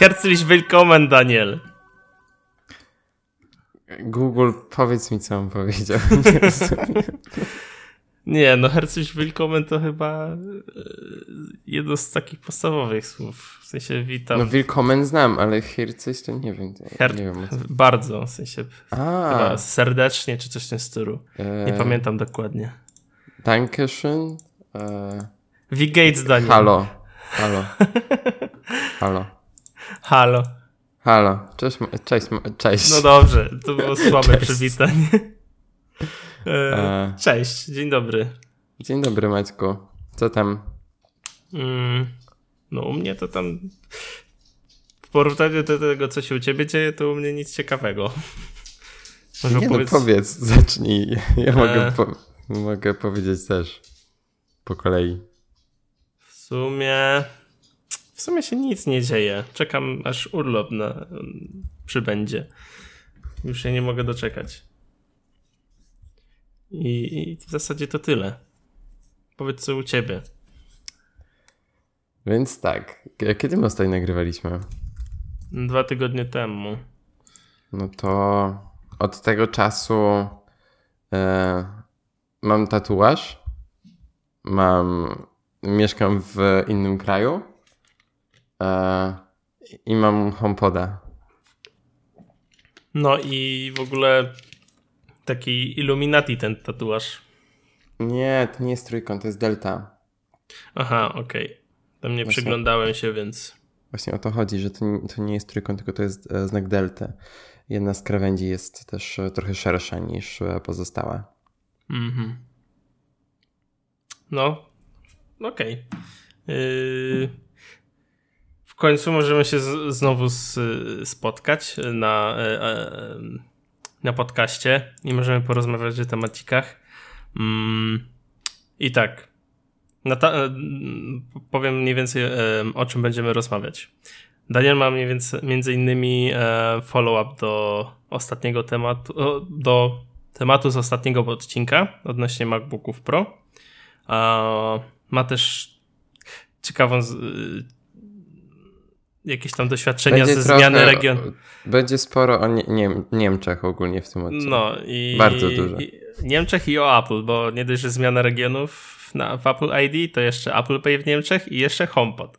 Herzlich willkommen, Daniel. Google, powiedz mi, co on powiedział. Nie, no herzlich willkommen to chyba e, jedno z takich podstawowych słów. W sensie witam. No willkommen znam, ale herzlich to nie wiem. Her nie wiem bardzo, w sensie A, chyba serdecznie, czy coś w tym stylu. Nie e, pamiętam dokładnie. Dankeschön. E, Wie Gates, Daniel. halo. Halo. Halo. Halo. Halo. Cześć, cześć, cześć. No dobrze, to było słabe Cześć. przywitanie. E, E. Cześć, dzień dobry. Dzień dobry, Maćku. Co tam? Mm, no u mnie to tam w porównaniu do tego, co się u ciebie dzieje, to u mnie nic ciekawego. Może Nie opowiedz- no, powiedz, zacznij. Ja mogę, E. po, mogę powiedzieć też. Po kolei. W sumie. W sumie się nic nie dzieje. Czekam aż urlop na, przybędzie. Już się nie mogę doczekać. I, I w zasadzie to tyle. Powiedz co u ciebie. Więc tak, kiedy my ostatnio nagrywaliśmy? Dwa tygodnie temu. No to od tego czasu e, mam tatuaż. Mam. Mieszkam w innym kraju. I mam HomePoda. No i w ogóle taki Illuminati ten tatuaż. Nie, to nie jest trójkąt, to jest delta. Aha, okej. Tam nie Właśnie. przyglądałem się, więc. Właśnie o to chodzi, że to nie, to nie jest trójkąt, tylko to jest e, znak delty. Jedna z krawędzi jest też e, trochę szersza niż e, pozostałe. Mhm. No, okej. Yy, w końcu możemy się z, znowu s- spotkać na, e, e, na podcaście i możemy porozmawiać o temacikach. Mm, I tak. Ta, e, powiem mniej więcej o czym będziemy rozmawiać. Daniel ma mniej więcej, między innymi follow-up do ostatniego tematu, do tematu z ostatniego odcinka odnośnie MacBooków Pro. Ma też ciekawą z, jakieś tam doświadczenia ze trochę- zmiany region. Będzie sporo o nie, nie, Niemczech ogólnie w tym odcinku. No i Bardzo dużo. i Niemczech i o Apple, bo nie dość, że zmiana regionów na, w Apple ID, to jeszcze Apple Pay w Niemczech i jeszcze HomePod.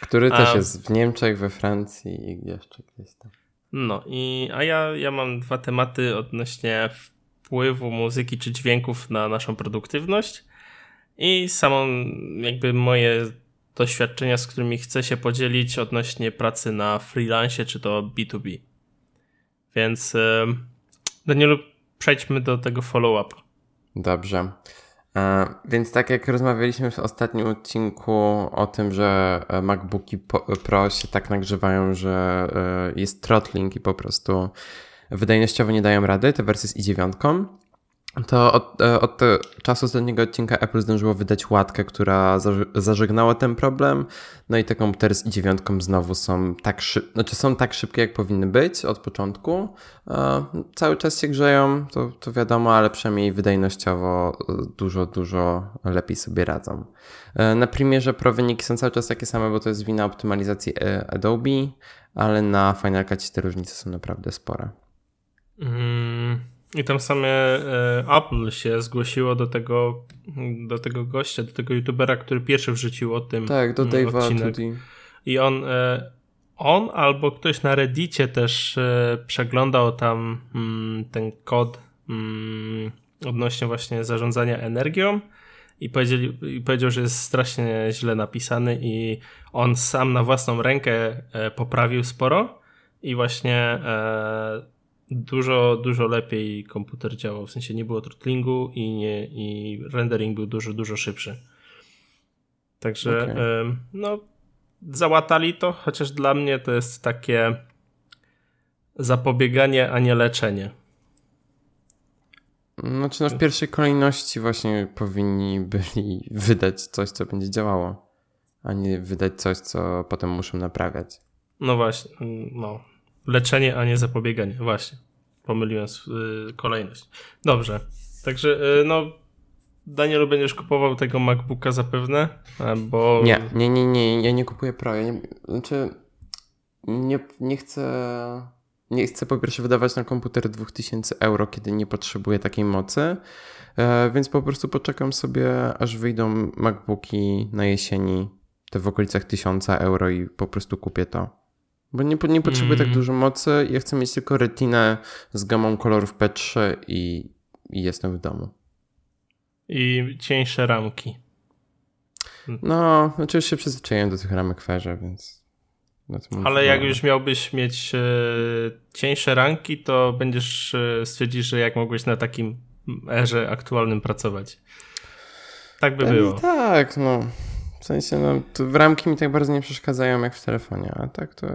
Który A- też jest w Niemczech, we Francji i jeszcze gdzieś tam. No i a ja, ja mam dwa tematy odnośnie wpływu muzyki czy dźwięków na naszą produktywność i samą jakby moje doświadczenia, z którymi chcę się podzielić odnośnie pracy na freelance czy to B2B. Więc Danielu, przejdźmy do tego follow-up. Dobrze. E, więc tak jak rozmawialiśmy w ostatnim odcinku o tym, że e, MacBooki Pro się tak nagrzewają, że e, jest throttling i po prostu wydajnościowo nie dają rady, te wersje z i9, to od, e, od czasu ostatniego odcinka Apple zdążyło wydać łatkę, która zaż- zażegnała ten problem. No i te komputery z i9 znowu są tak, szy- znaczy są tak szybkie, jak powinny być od początku. E, cały czas się grzeją, to, to wiadomo, ale przynajmniej wydajnościowo e, dużo, dużo lepiej sobie radzą. Na Premierze Pro wyniki są cały czas takie same, bo to jest wina optymalizacji Adobe, ale na Final Cutie te różnice są naprawdę spore. Mm, I tam same e, Apple się zgłosiło do tego, do tego gościa, do tego youtubera, który pierwszy wrzucił o tym Tak, do mm, Dave'a. I on, e, on albo ktoś na Reddicie też e, przeglądał tam mm, ten kod mm, odnośnie właśnie zarządzania energią i, powiedzieli, i powiedział, że jest strasznie źle napisany i on sam na własną rękę poprawił sporo i właśnie dużo, dużo lepiej komputer działał, w sensie nie było throttlingu i, nie, i rendering był dużo, dużo szybszy. Także em, no załatali to, chociaż dla mnie to jest takie zapobieganie, a nie leczenie. Znaczy, no w pierwszej kolejności właśnie powinni byli wydać coś, co będzie działało, a nie wydać coś, co potem muszą naprawiać. No właśnie, no. Leczenie, a nie zapobieganie. Właśnie. Pomyliłem y, kolejność. Dobrze. Także, y, no, Danielu, będziesz kupował tego MacBooka zapewne, bo... Nie, nie, nie, nie, ja nie kupuję Pro. Ja nie, znaczy, nie, nie chcę nie chcę po pierwsze wydawać na komputer 2000 euro, kiedy nie potrzebuję takiej mocy, e, więc po prostu poczekam sobie, aż wyjdą MacBooki na jesieni, te w okolicach 1000 euro i po prostu kupię to. Bo nie, nie potrzebuję tak mm. tak dużo mocy, ja chcę mieć tylko retinę z gamą kolorów P3 i, i jestem w domu. I cieńsze ramki. No, znaczy już się przyzwyczaiłem do tych ramek Ferze, więc Ale jak już miałbyś mieć e, cieńsze ranki, to będziesz e, stwierdzić, że jak mogłeś na takim erze aktualnym pracować. Tak by było. Tak, no. W sensie, no, w ramki mi tak bardzo nie przeszkadzają jak w telefonie, a tak to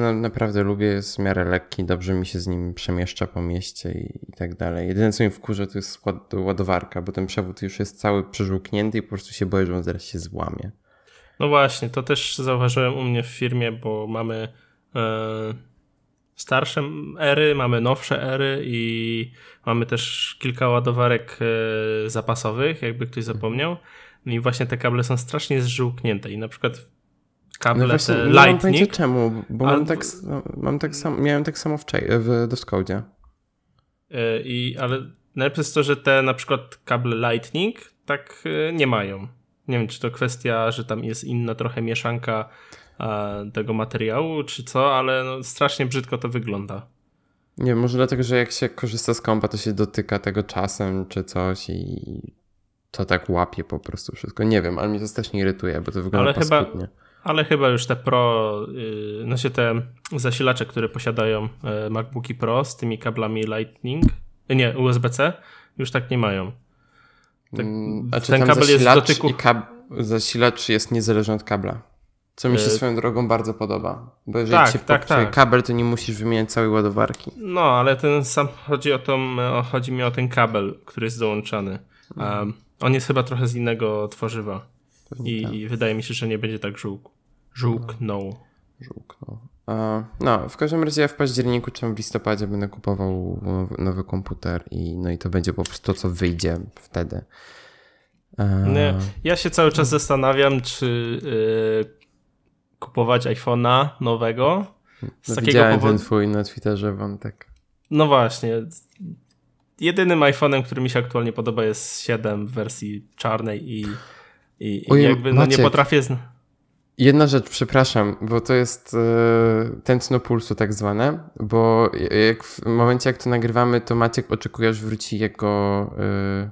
no, naprawdę lubię, jest w miarę lekki, dobrze mi się z nim przemieszcza po mieście i, i tak dalej. Jedyne co mi wkurza to jest ładowarka, bo ten przewód już jest cały przeżółknięty i po prostu się boję, że on zaraz się złamie. No właśnie, to też zauważyłem u mnie w firmie, bo mamy e, starsze ery, mamy nowsze ery i mamy też kilka ładowarek e, zapasowych, jakby ktoś zapomniał. No I właśnie te kable są strasznie zżółknięte i na przykład kable no właśnie, te nie Lightning... Nie czemu, bo mam, tak, mam tak sam, miałem tak samo w, w Doscode. E, I, ale najlepsze jest to, że te na przykład kable Lightning tak e, nie mają. Nie wiem, czy to kwestia, że tam jest inna trochę mieszanka e, tego materiału, czy co, ale no, strasznie brzydko to wygląda. Nie, może dlatego, że jak się korzysta z kompa, to się dotyka tego czasem czy coś i to tak łapie po prostu wszystko. Nie wiem, ale mnie to strasznie irytuje, bo to wygląda ale paskudnie. Chyba, ale chyba już te Pro, yy, znaczy te zasilacze, które posiadają yy, MacBooki Pro z tymi kablami Lightning, yy, nie, USB-C, już tak nie mają. Tak, mm, A czy ten kabel jest w dotyku... Kab... zasilacz jest niezależny od kabla. Co mi się y... swoją drogą bardzo podoba. Bo jeżeli tak, ci tak, tak. kabel, to nie musisz wymieniać całej ładowarki. No, ale ten sam chodzi o to, chodzi mi o ten kabel, który jest dołączany. Um, on jest chyba trochę z innego tworzywa. I, tak. I, wydaje mi się, że nie będzie tak żółk. Żółknął. Żółknął. No, w każdym razie ja w październiku czy w listopadzie będę kupował nowy komputer i no i to będzie po prostu to, co wyjdzie wtedy. Nie, ja się cały czas zastanawiam, czy yy, kupować iPhone'a nowego. Z no, takiego widziałem powodu... ten twój na Twitterze wątek. No właśnie. Jedynym iPhone'em, który mi się aktualnie podoba jest 7 w wersji czarnej i, i, i jakby no nie potrafię... Jedna rzecz, przepraszam, bo to jest e, tętno pulsu tak zwane, bo jak w momencie, jak to nagrywamy, to Maciek oczekuje, aż wróci jego e,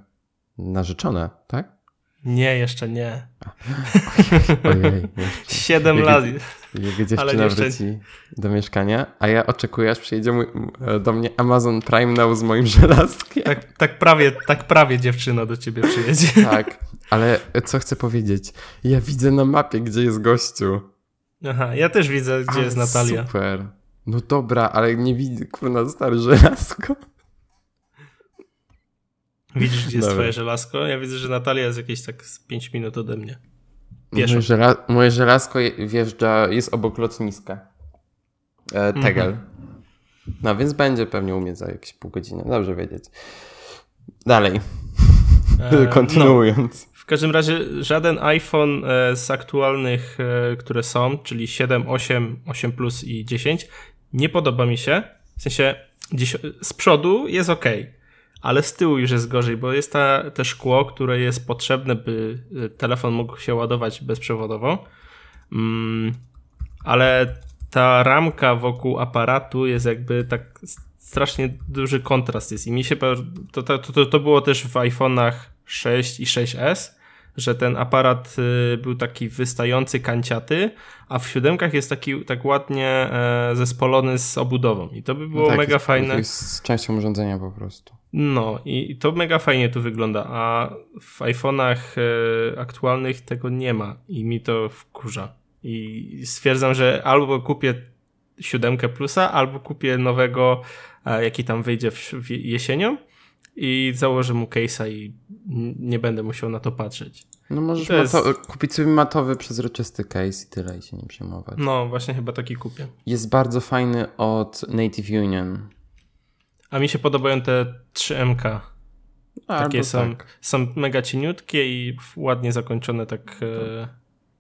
narzeczone, tak? Nie, jeszcze nie. Ojej. Siedem lat. Jak dziewczyna wróci do mieszkania, a ja oczekuję, aż przyjedzie mój, do mnie Amazon Prime Now z moim żelazkiem. Tak, tak, prawie, tak prawie dziewczyna do ciebie przyjedzie. Tak, ale co chcę powiedzieć? Ja widzę na mapie, gdzie jest gościu. Aha, ja też widzę, gdzie jest Natalia. Super. No dobra, ale nie widzę, kurna, stary żelazko. Widzisz, gdzie jest twoje żelazko? Ja widzę, że Natalia jest jakieś tak z 5 minut ode mnie. Moje, żela moje żelazko wjeżdża, jest obok lotniska. E, Tegel. Mhm. No więc będzie pewnie u mnie za jakieś pół godziny. Dobrze wiedzieć. Dalej. E, Kontynuując. No. W każdym razie żaden iPhone e, z aktualnych, e, które są, czyli 7, 8, 8 Plus i 10, nie podoba mi się. W sensie z przodu jest ok, ale z tyłu już jest gorzej, bo jest ta, te szkło, które jest potrzebne, by y, telefon mógł się ładować bezprzewodowo. Mm, ale ta ramka wokół aparatu jest jakby tak strasznie duży kontrast jest i mi się to, to, to, to było też w iPhone'ach 6 i 6S że ten aparat y, był taki wystający, kanciaty, a w siódemkach jest taki tak ładnie e, zespolony z obudową. I to by było no tak, mega jest, fajne. Jest z częścią urządzenia po prostu. No i to mega fajnie tu wygląda, a w iPhone'ach e, aktualnych tego nie ma i mi to wkurza. I stwierdzam, że albo kupię siódemkę plusa, albo kupię nowego, jaki tam wyjdzie w, w jesienią i założę mu case'a i nie będę musiał na to patrzeć. No możesz jest... kupić sobie matowy, przezroczysty case i tyle i się nie przejmować. No właśnie chyba taki kupię. Jest bardzo fajny od Native Union. A mi się podobają te 3MK. Takie są, tak. są mega cieniutkie i ładnie zakończone tak e,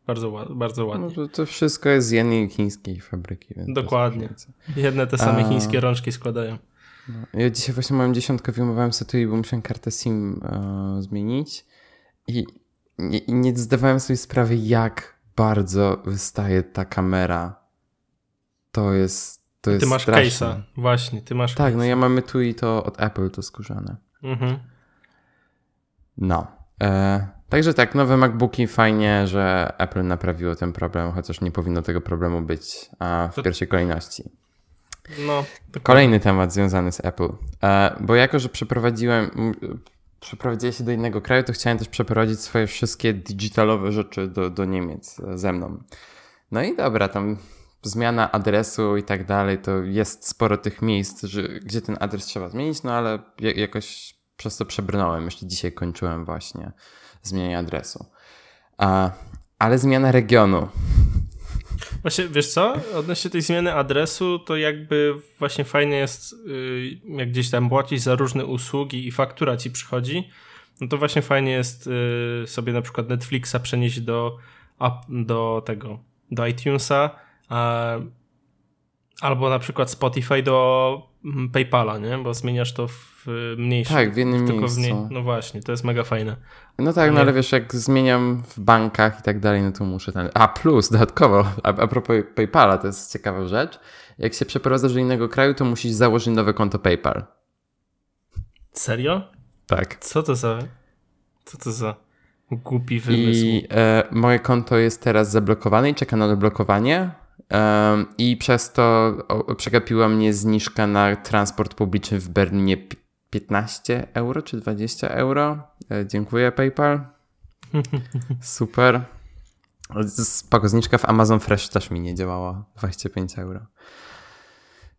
Bardzo, bardzo ładnie. No, to, to wszystko jest z jednej chińskiej fabryki. Dokładnie. Jedne te same A... chińskie rączki składają. No. Ja dzisiaj właśnie moją dziesiątkę wyjmowałem sobie bo musiałem kartę SIM e, zmienić i nie, nie zdawałem sobie sprawy, jak bardzo wystaje ta kamera. To jest. To jest ty masz case'a, właśnie, ty masz. Tak, no ja mamy tu i to od Apple to skórzane. Mhm. No. E, także tak, nowe MacBooki fajnie, że Apple naprawiło ten problem, chociaż nie powinno tego problemu być a w to... pierwszej kolejności. No, Kolejny temat związany z Apple. E, bo jako, że przeprowadziłem, przeprowadziłem się do innego kraju, to chciałem też przeprowadzić swoje wszystkie digitalowe rzeczy do, do Niemiec ze mną. No i dobra, tam zmiana adresu i tak dalej, to jest sporo tych miejsc, że, gdzie ten adres trzeba zmienić, no ale jakoś przez to przebrnąłem. Jeszcze dzisiaj kończyłem właśnie zmienianie adresu. A, ale zmiana regionu. Właśnie, wiesz co? Odnośnie tej zmiany adresu, to jakby właśnie fajnie jest, y, jak gdzieś tam płacić za różne usługi i faktura ci przychodzi, no to właśnie fajnie jest y, sobie na przykład Netflixa przenieść do, do tego, do iTunesa, albo na przykład Spotify do mm, PayPala, nie? Bo zmieniasz to w mniejszym. Tak, w jednym tylko miejscu. W nie... No właśnie, to jest mega fajne. No tak, no ale wiesz, jak zmieniam w bankach i tak dalej, no to muszę ten... A plus, dodatkowo, a, a propos PayPala, to jest ciekawa rzecz. Jak się przeprowadzasz do innego kraju, to musisz założyć nowe konto PayPal. Serio? Tak. Co to za... Co to za głupi wymysł? I e, moje konto jest teraz zablokowane i czeka na odblokowanie i przez to przegapiła mnie zniżka na transport publiczny w Berlinie 15 euro czy 20 euro. E, dziękuję PayPal. Super. Spoko, zniżka w Amazon Fresh też mi nie działała. 25 euro.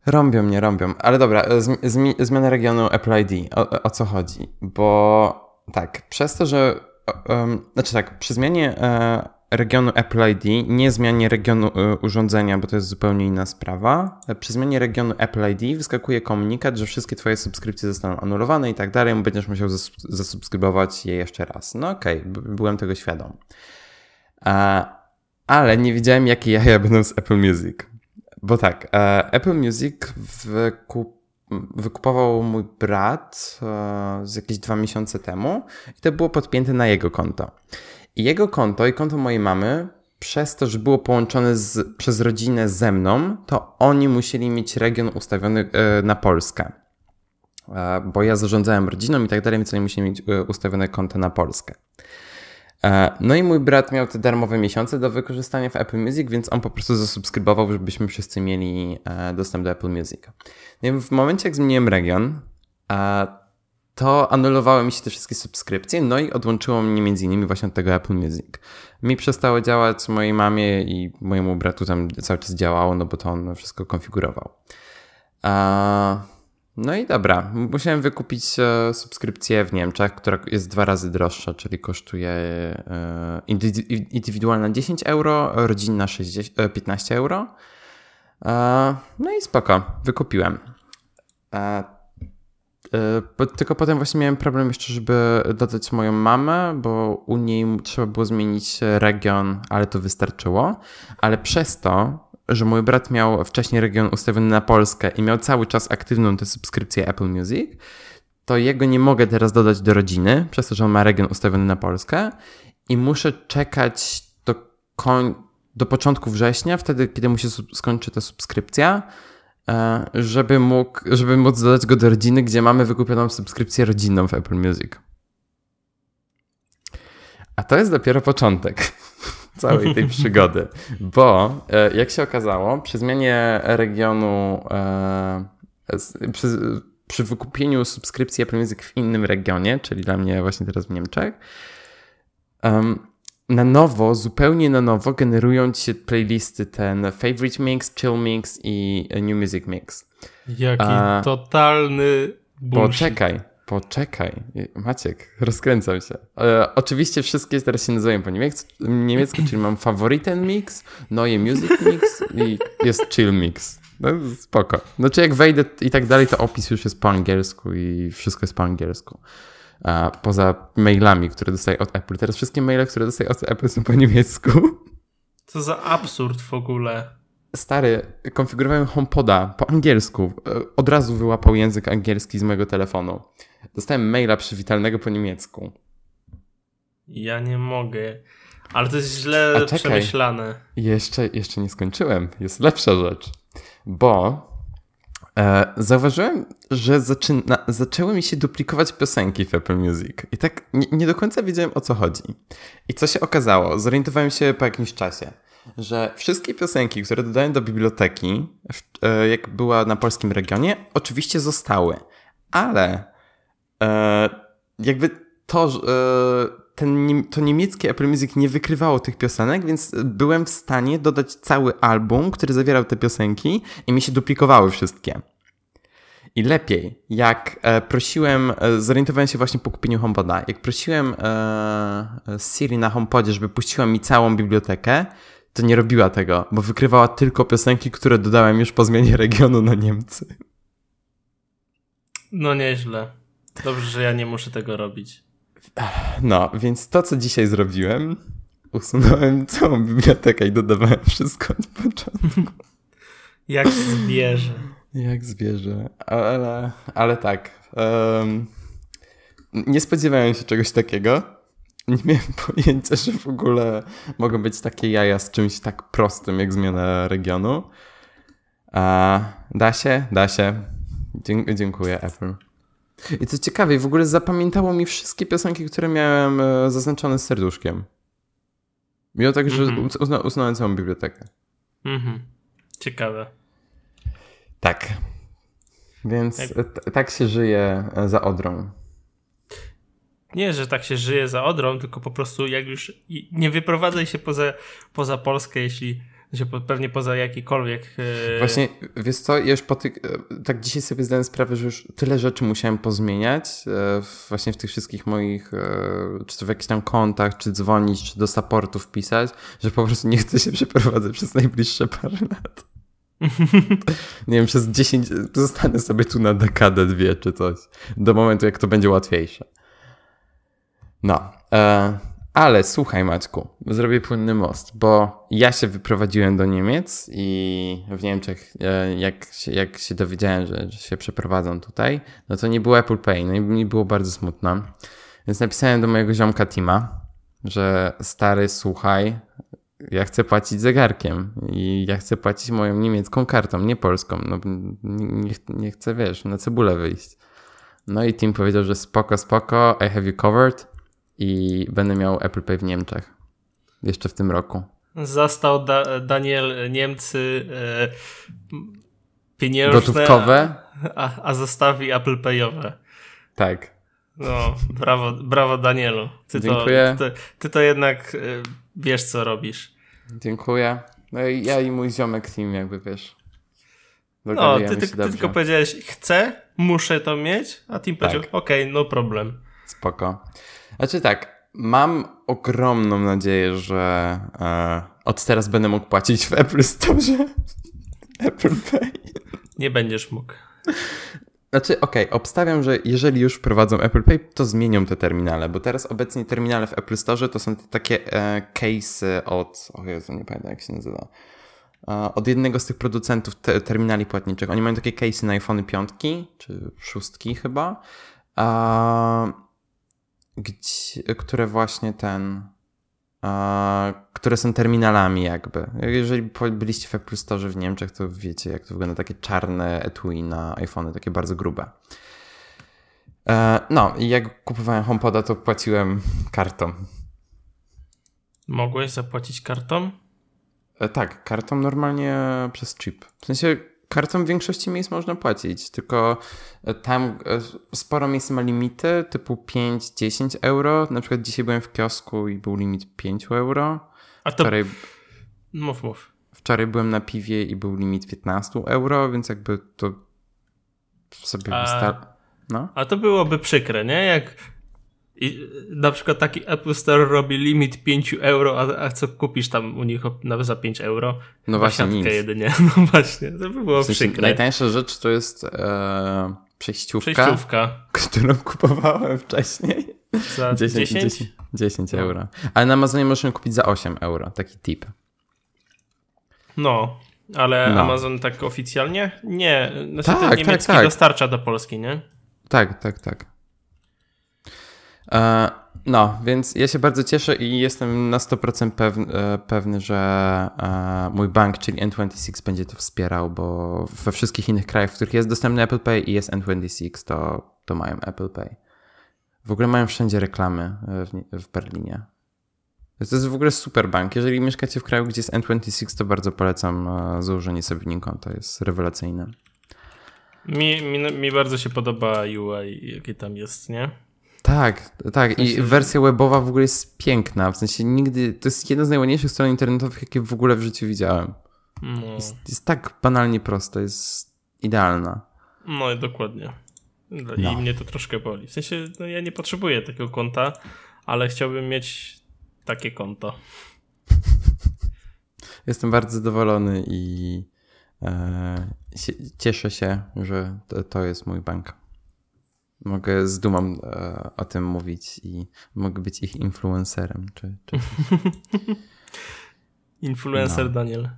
Rąbią mnie, rąbią. Ale dobra, e, zmiana regionu Apple ID. O, o co chodzi? Bo tak, przez to, że. Um, znaczy tak, przy zmianie regionu Apple ID, nie zmianie regionu y, urządzenia, bo to jest zupełnie inna sprawa. Przy zmianie regionu Apple ID wyskakuje komunikat, że wszystkie Twoje subskrypcje zostaną anulowane i tak dalej, będziesz musiał zasubskrybować je jeszcze raz. No okej, okay, byłem tego świadom. Ale nie wiedziałem, jakie jaja będą z Apple Music. Bo tak, e, Apple Music wykup wykupował mój brat e, z jakieś dwa miesiące temu i to było podpięte na jego konto. Jego konto i konto mojej mamy, przez to, że było połączone z, przez rodzinę ze mną, to oni musieli mieć region ustawiony e, na Polskę. E, bo ja zarządzałem rodziną i tak dalej, więc oni musieli mieć e, ustawione konto na Polskę. No i mój brat miał te darmowe miesiące do wykorzystania w Apple Music, więc on po prostu zasubskrybował, żebyśmy wszyscy mieli dostęp do Apple Music. No i w momencie, jak zmieniłem region, to anulowały mi się te wszystkie subskrypcje, no i odłączyło mnie między innymi właśnie od tego Apple Music. Mi przestało działać, mojej mamie i mojemu bratu tam cały czas działało, no bo to on wszystko konfigurował. no i dobra, musiałem wykupić e, subskrypcję w Niemczech, która jest dwa razy droższa, czyli kosztuje e, indywidualna 10 euro, rodzinna 60, 15 e, euro. no i spoko, wykupiłem. E, tylko potem właśnie miałem problem jeszcze, żeby dodać moją mamę, bo u niej trzeba było zmienić region, ale to wystarczyło. Ale przez to, że mój brat miał wcześniej region ustawiony na Polskę i miał cały czas aktywną tę subskrypcję Apple Music, to jego nie mogę teraz dodać do rodziny, przez to, że on ma region ustawiony na Polskę i muszę czekać do, koń- do początku września, wtedy, kiedy mu się skończy ta subskrypcja, żeby, mógł, żeby móc dodać go do rodziny, gdzie mamy wykupioną subskrypcję rodzinną w Apple Music. A to jest dopiero początek całej tej przygody, bo e, jak się okazało, przy zmianie regionu, e, przy, przy wykupieniu subskrypcji Apple Music w innym regionie, czyli dla mnie właśnie teraz w Niemczech, na nowo, zupełnie na nowo generują ci się playlisty ten Favorite Mix, Chill Mix i New Music Mix. Jaki A, totalny bullshit. Poczekaj, poczekaj. Maciek, rozkręcam się. E, oczywiście wszystkie teraz się nazywają po niemiecku, niemiecku czyli mam Favoriten Mix, Neue Music Mix i jest Chill Mix. No spoko. Znaczy jak wejdę i tak dalej, to opis już jest po angielsku i wszystko jest po angielsku poza mailami, które dostaję od Apple. Teraz wszystkie maile, które dostaję od Apple są po niemiecku. Co za absurd w ogóle. Stary, konfigurowałem HomePoda po angielsku. E, od razu wyłapał język angielski z mojego telefonu. Dostałem maila przywitalnego po niemiecku. Ja nie mogę. Ale to jest źle przemyślane. Jeszcze, jeszcze nie skończyłem. Jest lepsza rzecz. Bo zauważyłem, że zaczyna, zaczęły mi się duplikować piosenki w Apple Music. I tak nie, nie do końca wiedziałem o co chodzi. I co się okazało? Zorientowałem się po jakimś czasie że wszystkie piosenki, które dodałem do biblioteki, e, jak była na polskim regionie, oczywiście zostały. Ale e, jakby to, e, ten, to niemieckie Apple Music nie wykrywało tych piosenek, więc byłem w stanie dodać cały album, który zawierał te piosenki i mi się duplikowały wszystkie. I lepiej, jak e, prosiłem, e, zorientowałem się właśnie po kupieniu HomePoda, jak prosiłem e, Siri na HomePodzie, żeby puściła mi całą bibliotekę, to nie robiła tego, bo wykrywała tylko piosenki, które dodałem już po zmianie regionu na Niemcy. No nieźle. Dobrze, że ja nie muszę tego robić. No, więc to, co dzisiaj zrobiłem, usunąłem całą bibliotekę i dodawałem wszystko od początku. Jak zwierzę. Jak zwierzę. Ale, ale tak. Um, nie spodziewałem się czegoś takiego nie miałem pojęcia, że w ogóle mogą być takie jaja z czymś tak prostym jak zmiana regionu. A, da się? Da się. dziękuję, Apple. I co ciekawe, w ogóle zapamiętało mi wszystkie piosenki, które miałem e, zaznaczone z serduszkiem. Mimo tak, że mm -hmm. uzna uznałem całą bibliotekę. Mhm. Ciekawe. Tak. Więc jak... tak się żyje e, za Odrą nie, że tak się żyje za Odrą, tylko po prostu jak już nie wyprowadzaj się poza, poza Polskę, jeśli się pewnie poza jakikolwiek. Yy... Właśnie, wiesz co, już po ty... E, tak dzisiaj sobie zdałem sprawę, że już tyle rzeczy musiałem pozmieniać yy, właśnie w tych wszystkich moich, czy to w jakichś tam kontach, czy dzwonić, czy do supportu wpisać, że po prostu nie chcę się przeprowadzać przez najbliższe parę lat. nie wiem, przez 10, zostanę sobie tu na dekadę, dwie czy coś. Do momentu, jak to będzie łatwiejsze. No, e, ale słuchaj Maćku, zrobię płynny most, bo ja się wyprowadziłem do Niemiec i w Niemczech e, jak, się, jak się dowiedziałem, że, że się przeprowadzą tutaj, no to nie było Apple Pay, no i mi było bardzo smutno. Więc napisałem do mojego ziomka Tima, że stary, słuchaj, ja chcę płacić zegarkiem i ja chcę płacić moją niemiecką kartą, nie polską. No, nie, nie chcę, wiesz, na cebulę wyjść. No i Tim powiedział, że spoko, spoko, I have you covered i będę miał Apple Pay w Niemczech. Jeszcze w tym roku. Zastał da Daniel Niemcy e, pieniężne. Gotówkowe. A, a zostawi Apple Payowe. Tak. No, brawo, brawo Danielu. Ty Dziękuję. To, ty, ty to jednak e, wiesz, co robisz. Dziękuję. No i ja i mój ziomek Tim, jakby wiesz. No, ty, ty, ty tylko powiedziałeś, chcę, muszę to mieć, a Tim tak. powiedział, okej, okay, no problem. Spoko. Znaczy tak, mam ogromną nadzieję, że e, od teraz będę mógł płacić w Apple Store. Apple Pay. Nie będziesz mógł. Znaczy, okej, okay, obstawiam, że jeżeli już wprowadzą Apple Pay, to zmienią te terminale, bo teraz obecnie terminale w Apple Store to są takie e, case'y od, o Jezu, nie pamiętam jak się nazywa, e, od jednego z tych producentów te, terminali płatniczych. Oni mają takie case'y na iPhone 5 czy 6 chyba. E, gdzie, które właśnie ten, e, które są terminalami jakby. Jeżeli byliście w Apple Store w Niemczech, to wiecie jak to wygląda, takie czarne etui na iPhony, takie bardzo grube. E, no i jak kupowałem HomePoda, to płaciłem kartą. Mogłeś zapłacić kartą? E, tak, kartą normalnie przez chip. W sensie Kartą w większości miejsc można płacić, tylko e, tam e, sporo miejsc ma limity typu 5-10 euro. Na przykład dzisiaj byłem w kiosku i był limit 5 euro. A to... Wczoraj... Mów, mów. Wczoraj byłem na piwie i był limit 15 euro, więc jakby to sobie A... No. A to byłoby przykre, nie? Jak i na przykład taki Apple Store robi limit 5 euro, a, a co kupisz tam u nich nawet za 5 euro? No właśnie nic. jedynie. No właśnie, to by było w sensie przykre. Najtańsza rzecz to jest e, przejściówka, przejściówka, którą kupowałem wcześniej. Za 10? 10, 10, 10 euro. Ale na Amazonie można kupić za 8 euro, taki tip. No, ale no. Amazon tak oficjalnie? Nie. Znaczy tak, ten tak, niemiecki tak, tak. dostarcza do Polski, nie? Tak, tak, tak. E, no, więc ja się bardzo cieszę i jestem na 100% pewny, e, pewny że e, mój bank, czyli N26 będzie to wspierał, bo we wszystkich innych krajach, w których jest dostępny Apple Pay i jest N26, to, to mają Apple Pay. W ogóle mają wszędzie reklamy w, w Berlinie. To jest w ogóle super bank. Jeżeli mieszkacie w kraju, gdzie jest N26, to bardzo polecam założenie sobie w nim. Jest rewelacyjne. Mi, mi, mi bardzo się podoba UI, jakie tam jest, nie? Tak, tak. I wersja webowa w ogóle jest piękna. W sensie nigdy. To jest jedna z najładniejszych stron internetowych, jakie w ogóle w życiu widziałem. No. Jest, jest, tak banalnie prosta, jest idealna. No i dokładnie. I no. mnie to troszkę boli. W sensie, no ja nie potrzebuję takiego konta, ale chciałbym mieć takie konto. Jestem bardzo zadowolony i e, cieszę się, że to, to, jest mój bank. Mogę z dumą e, o tym mówić i mogę być ich influencerem. Czy, czy Influencer no. Daniel.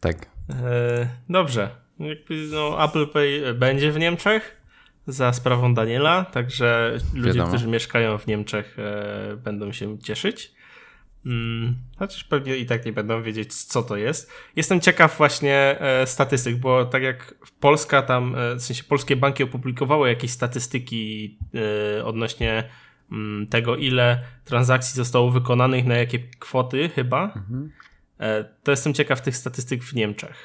Tak. E, dobrze. No, Apple Pay będzie w Niemczech za sprawą Daniela, także ludzie, Wiadomo. którzy mieszkają w Niemczech e, będą się cieszyć. Hmm, chociaż pewnie i tak nie będą wiedzieć, co to jest. Jestem ciekaw właśnie e, statystyk, bo tak jak Polska tam, e, w sensie polskie banki opublikowały jakieś statystyki e, odnośnie m, mm, tego, ile transakcji zostało wykonanych, na jakie kwoty chyba, mhm. E, to jestem ciekaw tych statystyk w Niemczech.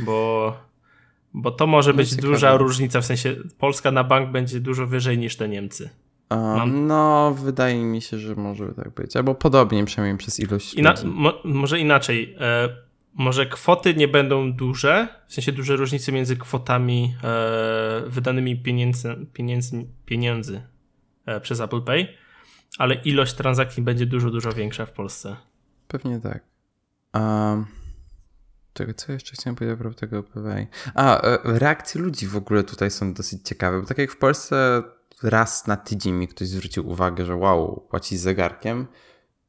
Bo, bo to może no być ciekawe. duża różnica, w sensie Polska na bank będzie dużo wyżej niż te Niemcy. Mam... No, wydaje mi się, że może tak być. Albo podobnie, przynajmniej przez ilość. Ina mo może inaczej. E, może kwoty nie będą duże, w sensie duże różnice między kwotami e, wydanymi pieniędzy, pieniędzy, pieniędzy e, przez Apple Pay, ale ilość transakcji będzie dużo, dużo większa w Polsce. Pewnie tak. Um, czego, co jeszcze chciałem powiedzieć propos tego Apple Pay? A, e, reakcje ludzi w ogóle tutaj są dosyć ciekawe, bo tak jak w Polsce raz na tydzień mi ktoś zwrócił uwagę, że wow, płaci z zegarkiem.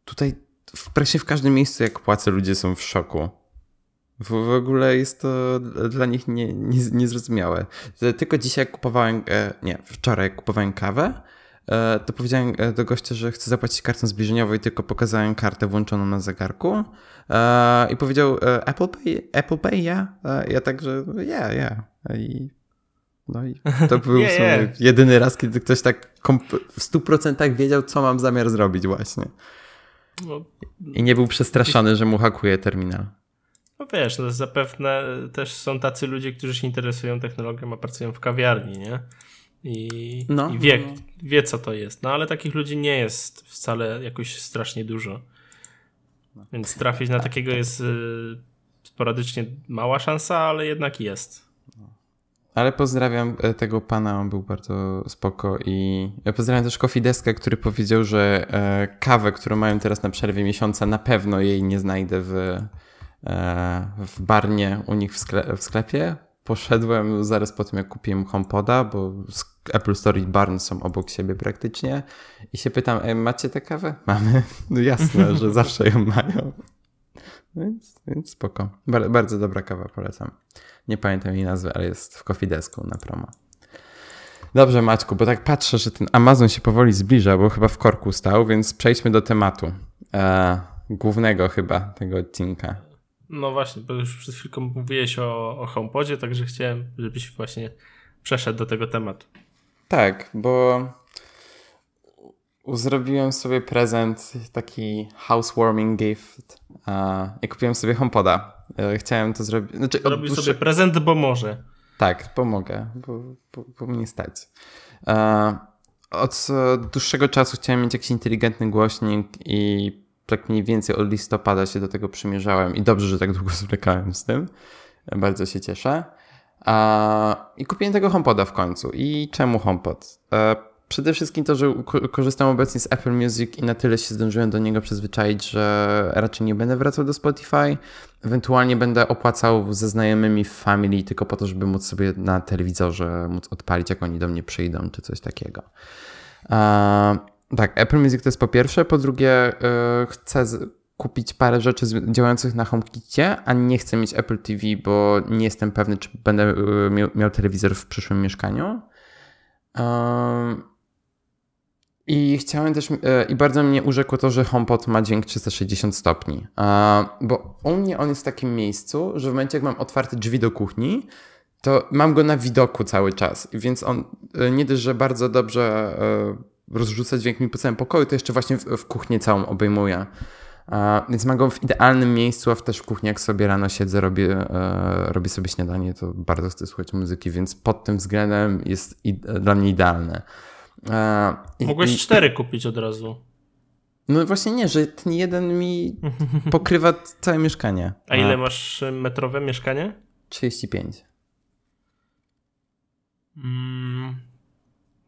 Tutaj w presie w każdym miejscu, jak płacę, ludzie są w szoku. W, w ogóle jest to dla nich nie, nie, niezrozumiałe. Tylko dzisiaj kupowałem, e, nie, wczoraj kupowałem kawę, e, to powiedziałem e, do gościa, że chcę zapłacić kartą zbliżeniową i tylko pokazałem kartę włączoną na zegarku i powiedział Apple Pay, Apple Pay, ja? Ja także, ja, yeah, ja. Yeah. I no i to był yeah, yeah. jedyny raz, kiedy ktoś tak w 100% wiedział, co mam zamiar zrobić właśnie. No, I nie był przestraszony, że mu hakuje terminal. No wiesz, no zapewne też są tacy ludzie, którzy się interesują technologią, a pracują w kawiarni, nie? I, no, i wie, no. wie, co to jest. No ale takich ludzi nie jest wcale jakoś strasznie dużo. Więc trafić na tak, takiego tak. jest y, sporadycznie mała szansa, ale jednak jest. Ale pozdrawiam e, tego pana, on był bardzo spoko i pozdrawiam też Kofideskę, który powiedział, że e, kawę, którą mają teraz na przerwie miesiąca, na pewno jej nie znajdę w, e, w barnie u nich w, sklep, w sklepie. Poszedłem zaraz po tym, jak kupiłem HomePoda, bo Apple Store i Barn są obok siebie praktycznie i się pytam, e, macie tę kawę? Mamy. No jasne, że zawsze ją mają. Więc, więc spoko. Bar bardzo dobra kawa, polecam. Nie pamiętam jej nazwy, ale jest w Kofidesku na promo. Dobrze, Maćku, bo tak patrzę, że ten Amazon się powoli zbliża, bo chyba w korku stał, więc przejdźmy do tematu. E, głównego chyba tego odcinka. No właśnie, bo już przed chwilką mówiłeś o, o HomePodzie, także chciałem, żebyś właśnie przeszedł do tego tematu. Tak, bo zrobiłem sobie prezent, taki housewarming gift i kupiłem sobie HomePoda. E, chciałem to zrobić. Znaczy, Zrobił dłuższy... sobie prezent, bo może. Tak, pomogę, bo, bo, bo mnie stać. E, od dłuższego czasu chciałem mieć jakiś inteligentny głośnik i tak mniej więcej od listopada się do tego przymierzałem i dobrze, że tak długo zwlekałem z tym. Bardzo się cieszę. I kupiłem tego HomePoda w końcu. I czemu HomePod? Przede wszystkim to, że korzystam obecnie z Apple Music i na tyle się zdążyłem do niego przyzwyczaić, że raczej nie będę wracał do Spotify. Ewentualnie będę opłacał ze znajomymi w Family tylko po to, żeby móc sobie na telewizorze móc odpalić, jak oni do mnie przyjdą, czy coś takiego. tak, Apple Music to jest po pierwsze. Po drugie, e, chcę kupić parę rzeczy działających na HomeKitie, a nie chcę mieć Apple TV, bo nie jestem pewny, czy będę y, miał, telewizor w przyszłym mieszkaniu. I chciałem też, y, i bardzo mnie urzekło to, że HomePod ma dźwięk 360 stopni. Bo u mnie on jest w takim miejscu, że w momencie, jak mam otwarte drzwi do kuchni, to mam go na widoku cały czas. Więc on y, nie dość, że bardzo dobrze rozrzuca dźwięk mi po całym pokoju, to jeszcze właśnie w, w kuchnię całą obejmuje. Więc mam go w idealnym miejscu, a też w kuchni, jak sobie rano siedzę, robię, e, robię sobie śniadanie, to bardzo chcę słuchać muzyki, więc pod tym względem jest dla mnie idealne. I, Mogłeś i, cztery kupić od razu. No właśnie nie, że ten jeden mi pokrywa całe mieszkanie. A ile masz metrowe mieszkanie? 35. Mm,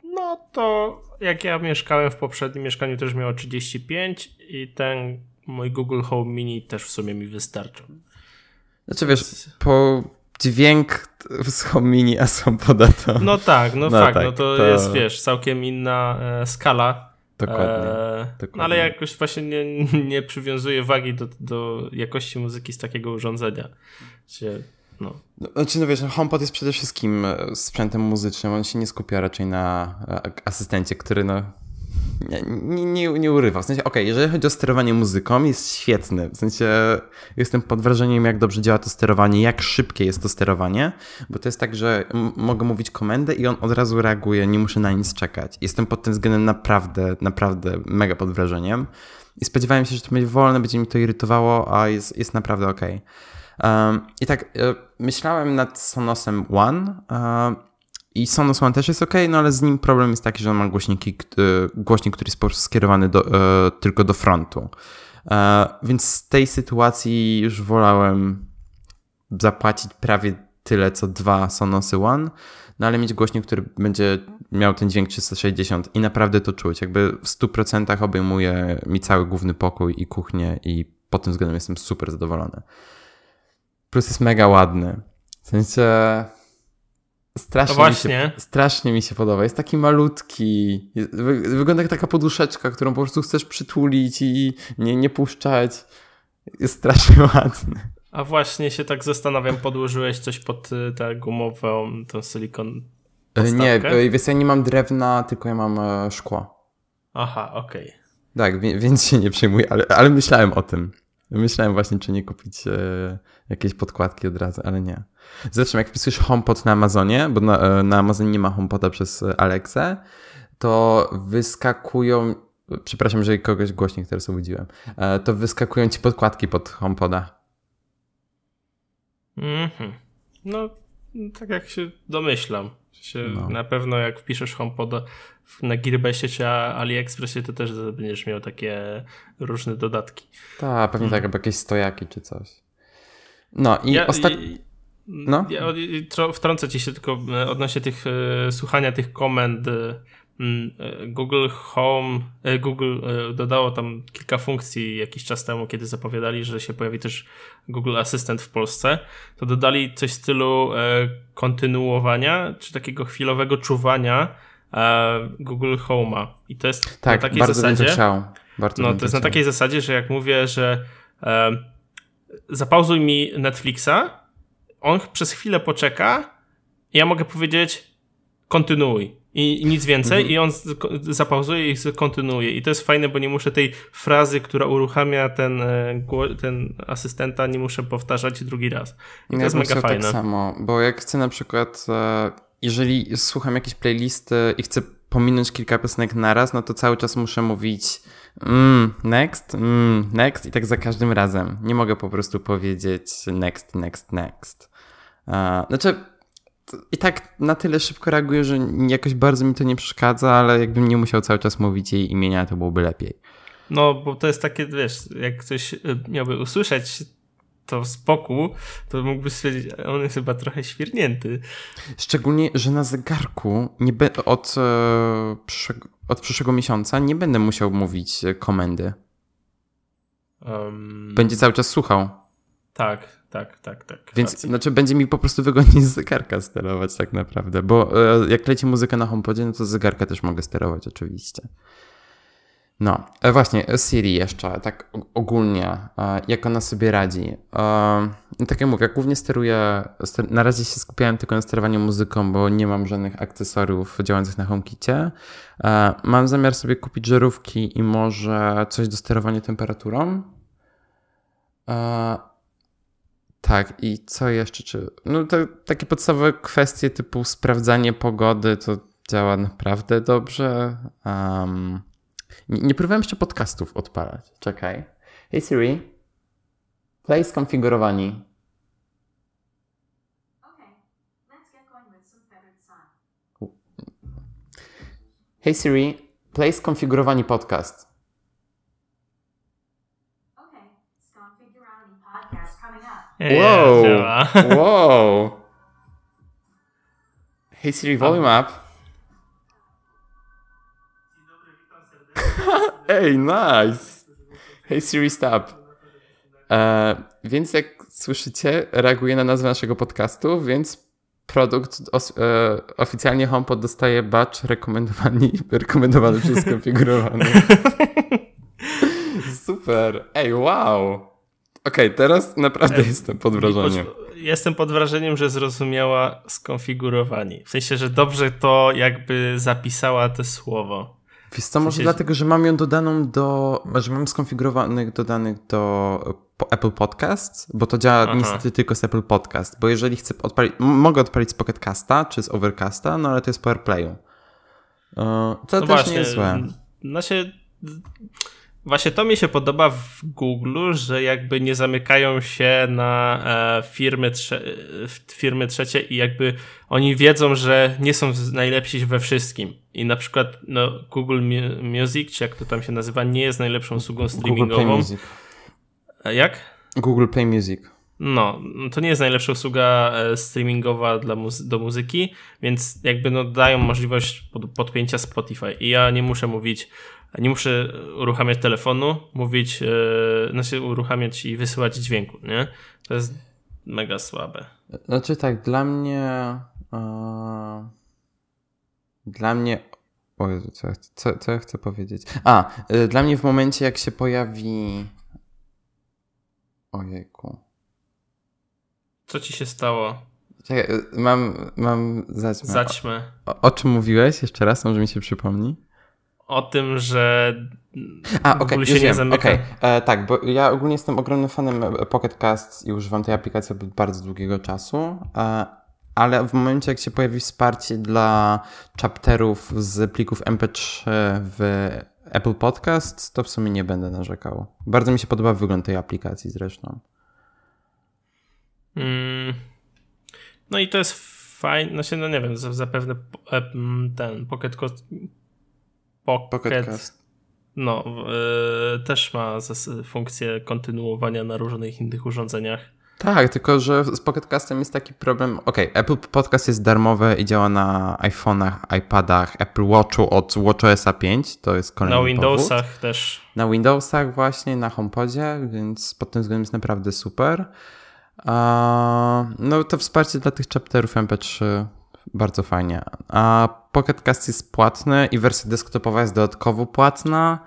no to jak ja mieszkałem w poprzednim mieszkaniu, też miało 35 i ten mój Google Home Mini też w sumie mi wystarczył. Znaczy wiesz, po dźwięk z Home Mini, a są poda to... No tak, no, no fakt, tak, no to, to, jest wiesz, całkiem inna e, skala. Dokładnie, e, dokładnie. No ale jakoś właśnie nie, nie przywiązuję wagi do, do jakości muzyki z takiego urządzenia. Się, no. no. Znaczy, no wiesz, HomePod jest przede wszystkim e, sprzętem muzycznym, on się nie skupia raczej na e, asystencie, który no nie, nie, nie urywa. W sensie, okej, okay, jeżeli chodzi o sterowanie muzyką, jest świetny. W sensie, jestem pod wrażeniem, jak dobrze działa to sterowanie, jak szybkie jest to sterowanie, bo to jest tak, że mogę mówić komendę i on od razu reaguje, nie muszę na nic czekać. Jestem pod tym względem naprawdę, naprawdę mega pod wrażeniem i spodziewałem się, że to będzie wolne, będzie mi to irytowało, a jest, jest naprawdę okej. Okay. Um, I tak, y, myślałem nad Sonosem One, uh, i Sonos One też jest ok, no ale z nim problem jest taki, że on ma głośniki, głośnik, który jest po prostu skierowany do, e, tylko do frontu. E, więc z tej sytuacji już wolałem zapłacić prawie tyle, co dwa Sonosy One, no ale mieć głośnik, który będzie miał ten dźwięk 360 i naprawdę to czuć. Jakby w 100% obejmuje mi cały główny pokój i kuchnię i pod tym względem jestem super zadowolony. Plus jest mega ładny. W sensie Strasznie, mi się, strasznie mi się podoba. Jest taki malutki. Wygląda jak taka poduszeczka, którą po prostu chcesz przytulić i nie, nie puszczać. Jest strasznie ładny. A właśnie się tak zastanawiam, podłożyłeś coś pod y, tę gumową, tą silikon podstawkę? Nie, wiesz, ja nie mam drewna, tylko ja mam e, szkło. Aha, okej. Okay. Tak, więc się nie przejmuję, ale, ale myślałem o tym. Myślałem właśnie, czy nie kupić e, jakieś podkładki od razu, ale nie. Zresztą jak wpisujesz HomePod na Amazonie, bo na, e, na Amazonie nie ma HomePoda przez e, Alexę, to wyskakują, przepraszam, jeżeli kogoś głośniej teraz obudziłem, e, to wyskakują ci podkładki pod HomePoda. Mhm. No, tak jak się domyślam. Się no. Na pewno jak wpiszesz HomePoda na Gearbessie czy AliExpressie, to też będziesz miał takie różne dodatki. Tak, pewnie hmm. tak, albo jakieś stojaki czy coś. No i ja, ostatnio... No? Ja wtrącę ci się tylko e, odnośnie tych e, słuchania tych komend. E, mm, Google Home, Google dodało tam kilka funkcji jakiś czas temu, kiedy zapowiadali, że się pojawi też Google Assistant w Polsce. To dodali coś w stylu kontynuowania, czy takiego chwilowego czuwania Google Home'a. I to jest tak, na takiej bardzo zasadzie. Bym to chciał. Bardzo no, to jest chciał. na takiej zasadzie, że jak mówię, że zapauzuj mi Netflixa, on przez chwilę poczeka i ja mogę powiedzieć kontynuuj i, nic więcej mhm. i on zapauzuje i kontynuuje i to jest fajne, bo nie muszę tej frazy, która uruchamia ten, e, ten asystenta, nie muszę powtarzać drugi raz. I to ja jest mega tak fajne. tak samo, bo jak chcę na przykład e, jeżeli słucham jakiejś playlisty i chcę pominąć kilka piosenek naraz, no to cały czas muszę mówić mm, next, mm, next i tak za każdym razem. Nie mogę po prostu powiedzieć next, next, next. Znaczy, i tak na tyle szybko reaguję, że jakoś bardzo mi to nie przeszkadza, ale jakbym nie musiał cały czas mówić jej imienia, to byłoby lepiej. No, bo to jest takie, wiesz, jak ktoś y, miałby usłyszeć to spokój, to mógłby stwierdzić, on jest chyba trochę świernięty. Szczególnie, że na zegarku nie be, od, e, przyszłego, od przyszłego miesiąca nie będę musiał mówić e, komendy. Um... Będzie cały czas słuchał. Tak, tak, tak, tak. Więc znaczy będzie mi po prostu wygodniej z zegarka sterować tak naprawdę, bo e, jak leci muzyka na HomePodzie, no to z zegarka też mogę sterować oczywiście. No, e, właśnie, Siri jeszcze, tak ogólnie, e, jak ona sobie radzi. Tak jak mówię, głównie steruję, na razie się skupiałem tylko na sterowaniu muzyką, bo nie mam żadnych akcesoriów działających na HomeKicie. Mam zamiar sobie kupić żarówki i może coś do sterowania temperaturą. Tak, i co jeszcze? Czy, no to takie podstawowe kwestie typu sprawdzanie pogody, to działa naprawdę dobrze. Um, nie, nie próbowałem jeszcze podcastów odpalać. Czekaj. Hey Siri, play skonfigurowani. Hey Siri, play skonfigurowani podcast. Wow! wow! Hey Siri, volume up. Ej, nice! Hey Siri, stop. E, więc jak słyszycie, reaguje na nazwę naszego podcastu, więc produkt os, e, oficjalnie HomePod dostaje batch rekomendowany, rekomendowany przez skonfigurowany. Super! Ej, wow! Okej, okay, teraz naprawdę jestem pod wrażeniem. Jestem pod wrażeniem, że zrozumiała skonfigurowanie. W sensie, że dobrze to jakby zapisała to słowo. Wiesz co, może dlatego, że mam ją dodaną do, że mam skonfigurowanych dodanych do Apple Podcasts, bo to działa Aha. niestety tylko z Apple Podcast, bo jeżeli chcę odpalić, mogę odpalić z Pocket Casta czy z Overcasta, no ale to jest po AirPlayu. To no też właśnie, nie jest złe. Znaczy, Właśnie to mi się podoba w Google, że jakby nie zamykają się na e, firmy, trze firmy trzecie i jakby oni wiedzą, że nie są najlepsi we wszystkim. I na przykład no, Google Music, czy jak to tam się nazywa, nie jest najlepszą usługą streamingową. Google Play Music. A jak? Google Play Music. No, to nie jest najlepsza usługa e, streamingowa dla muzy do muzyki, więc jakby no dają możliwość pod podpięcia Spotify. I ja nie muszę mówić nie muszę uruchamiać telefonu, mówić, yy, znaczy uruchamiać i wysyłać dźwięku, nie? To jest mega słabe. Znaczy tak, dla mnie yy, dla mnie o Jezu, co, co, co ja chcę powiedzieć? A, yy, dla mnie w momencie jak się pojawi ojejku co ci się stało? Czekaj, mam, mam zaćmę. Zaćmę. O, o, czym mówiłeś? Jeszcze raz, może mi się przypomni o tym, że A, okej, okay, się nie zamyka. Okay. E, tak, bo ja ogólnie jestem ogromnym fanem Pocket Cast i używam tej aplikacji od bardzo długiego czasu, e, ale w momencie, jak się pojawi wsparcie dla chapterów z plików MP3 w Apple Podcasts, to w sumie nie będę narzekał. Bardzo mi się podoba wygląd tej aplikacji zresztą. Mm. No i to jest fajne, znaczy, no nie wiem, zapewne e, ten Pocket Pocket, Pocket. No, yy, też ma funkcję kontynuowania na różnych innych urządzeniach. Tak, tylko że z Pocket Castem jest taki problem. Ok, Apple Podcast jest darmowe i działa na iPhone'ach, iPadach, Apple Watchu od WatchOS 5. To jest kolejny Na Windowsach powód. też. Na Windowsach właśnie, na HomePodzie, więc pod tym względem jest naprawdę super. no to wsparcie dla tych chapterów MP3 bardzo fajnie. A Pocket Cast jest płatny i wersja desktopowa jest dodatkowo płatna,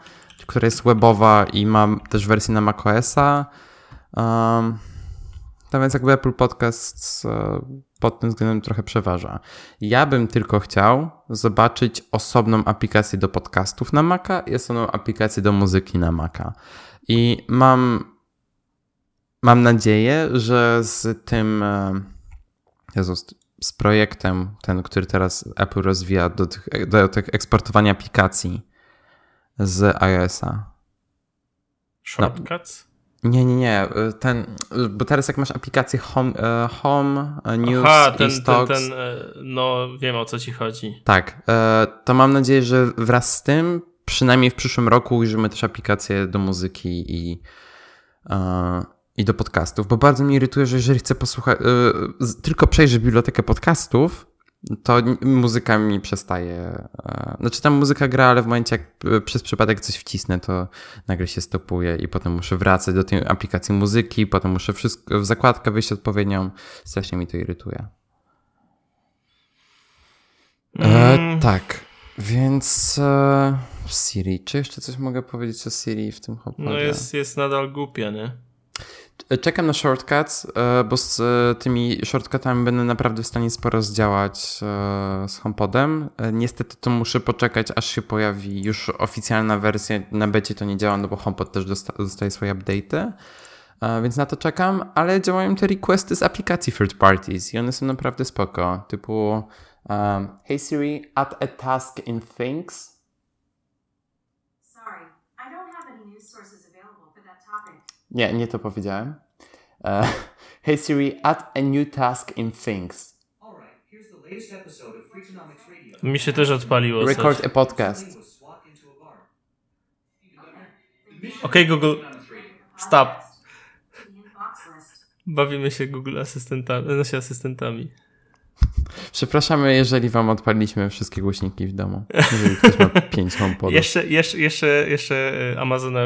która jest webowa i ma też wersję na macOSa. Um, więc jakby Apple Podcast e, pod tym względem trochę przeważa. Ja bym tylko chciał zobaczyć osobną aplikację do podcastów na Maca i osobną aplikację do muzyki na Maca. I mam, mam nadzieję, że z tym e, Jezus, z projektem, ten, który teraz Apple rozwija do tych, do tych eksportowania aplikacji z iOS-a. Shortcuts? No, nie, nie, nie. Ten, bo teraz jak masz aplikację Home, e, home e, News Aha, ten, i Stocks... Ten, ten, e, no wiem o co ci chodzi. Tak, to mam nadzieję, że wraz z tym przynajmniej w przyszłym roku ujrzymy też aplikację do muzyki i i do podcastów, bo bardzo mnie irytuje, że jeżeli chcę posłuchać, yy, tylko przejrzeć bibliotekę podcastów, to muzyka mi przestaje. Yy, znaczy tam muzyka gra, ale w momencie jak yy, przez przypadek coś wcisnę, to nagle się stopuje i potem muszę wracać do tej aplikacji muzyki, potem muszę wszystko w zakładkę wyjść odpowiednią. Strasznie mi to irytuje. Mm. tak. Więc e, Siri, czy jeszcze coś mogę powiedzieć o Siri w tym HomePodzie? No jest, jest nadal głupia, nie? Czekam na shortcuts, e, bo z e, tymi shortcutami będę naprawdę w stanie sporo zdziałać e, z HomePodem. Niestety to muszę poczekać, aż się pojawi już oficjalna wersja. Na becie to nie działa, no bo HomePod też dostaje swoje update'y, więc na to czekam, ale działają te requesty z aplikacji third parties i one są naprawdę spoko, typu um, Hey Siri, add a task in Things. Nie, nie to powiedziałem. Uh, hey Siri, add a new task in Things. Mi się też odpaliło. Record coś. a podcast. OK Google, stop. Bawimy się Google asystentami, znaczy asystentami. Przepraszamy, jeżeli wam odpaliliśmy wszystkie głośniki w domu. Jeżeli ktoś ma pięć HomePodów. Jeszcze, jeszcze, jeszcze, jeszcze e, Amazona,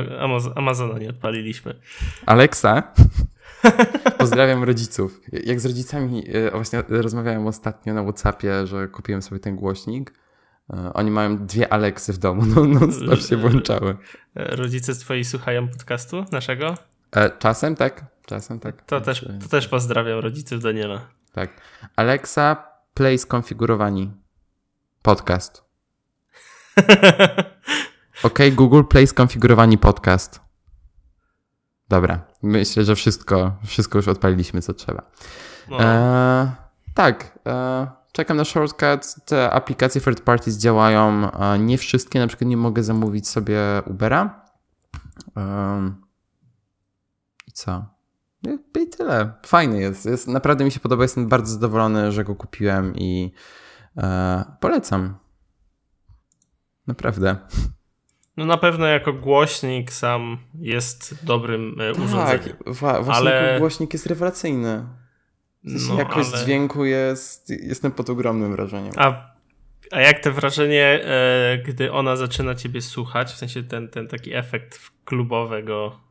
Amazona nie odpaliliśmy. Alexa? Pozdrawiam rodziców. Jak z rodzicami e, właśnie rozmawiałem ostatnio na Whatsappie, że kupiłem sobie ten głośnik. E, oni mają dwie Alexy w domu, no, no stop się włączały. Rodzice twojej słuchają podcastu naszego? czasem tak, czasem tak. To też, to też pozdrawiam rodziców Daniela. Tak. Alexa, play skonfigurowani. Podcast. OK, Google, play skonfigurowani podcast. Dobra. Myślę, że wszystko, wszystko już odpaliliśmy, co trzeba. No. E, tak. E, czekam na shortcuts. Te aplikacje third parties działają. E, nie wszystkie. Na przykład nie mogę zamówić sobie Ubera. I co? I tyle. Fajny jest. jest. Naprawdę mi się podoba. Jestem bardzo zadowolony, że go kupiłem i e, polecam. Naprawdę. No na pewno jako głośnik sam jest dobrym e, tak, urządzeniem. Tak, właśnie ale... głośnik jest rewelacyjny. no, jakość ale... dźwięku jest, jestem pod ogromnym wrażeniem. A, a jak te wrażenie, e, gdy ona zaczyna ciebie słuchać, w sensie ten, ten taki efekt klubowego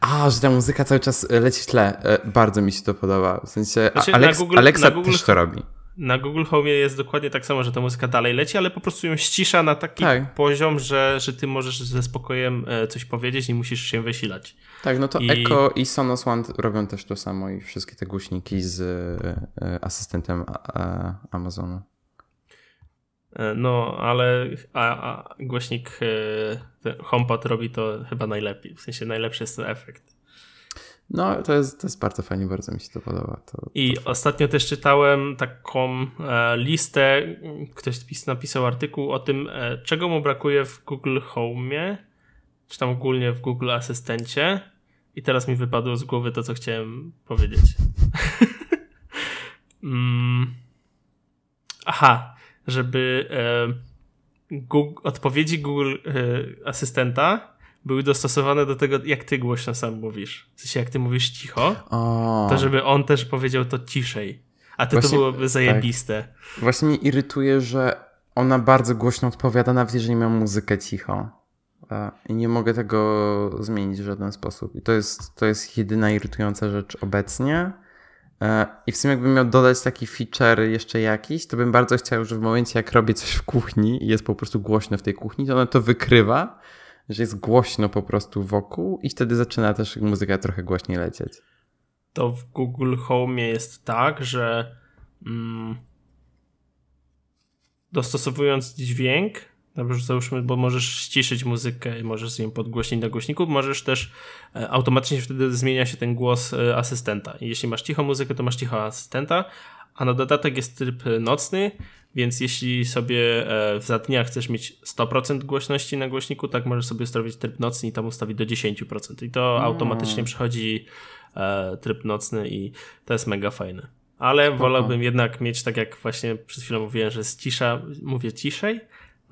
a, że ta muzyka cały czas leci w tle. E, bardzo mi się to podoba. W sensie znaczy, Alex, Google, Alexa Google, też to robi. Na Google Home jest dokładnie tak samo, że ta muzyka dalej leci, ale po prostu ją ścisza na taki tak. poziom, że, że ty możesz ze spokojem e, coś powiedzieć i musisz się wysilać. Tak, no to I... Echo i Sonos One robią też to samo i wszystkie te głośniki z e, asystentem Amazonu. E, no, ale a, a głośnik e, HomePod robi to chyba najlepiej. W sensie najlepszy jest ten efekt. No, to jest, to jest bardzo fajnie, bardzo mi się to podoba. To, I ostatnio też czytałem taką e, listę, ktoś napisał artykuł o tym, czego mu brakuje w Google Home, czy tam ogólnie w Google Asystencie. I teraz mi wypadło z głowy to, co chciałem powiedzieć. mm. Aha, żeby e, Google, odpowiedzi Google e, Asystenta były dostosowane do tego, jak ty głośno sam mówisz. W sensie, jak ty mówisz cicho, o. to żeby on też powiedział to ciszej. A ty Właśnie, to byłoby zajebiste. Tak. Właśnie mnie irytuje, że ona bardzo głośno odpowiada, nawet jeżeli mam muzykę cicho. I nie mogę tego zmienić w żaden sposób. I to jest, to jest jedyna irytująca rzecz obecnie. E, I w sumie jakbym miał dodać taki feature jeszcze jakiś, to bym bardzo chciał, że w momencie jak robię coś w kuchni i jest po prostu głośno w tej kuchni, to ono to wykrywa, że jest głośno po prostu wokół i wtedy zaczyna też muzyka trochę głośniej lecieć. To w Google Home jest tak, że mm, dostosowując dźwięk, Dobrze, załóżmy, bo możesz ściszyć muzykę i możesz ją podgłośnić na głośniku, możesz też e, automatycznie wtedy zmienia się ten głos e, asystenta. Jeśli masz cichą muzykę, to masz cicho asystenta, a na dodatek jest tryb nocny, więc jeśli sobie e, za dnia chcesz mieć 100% głośności na głośniku, tak możesz sobie ustawić tryb nocny i tam ustawić do 10%. I to mm. automatycznie przechodzi tryb nocny i to jest mega fajne. Ale wolałbym jednak mieć, tak jak właśnie przed chwilą mówiłem, że jest cisza, mówię ciszej,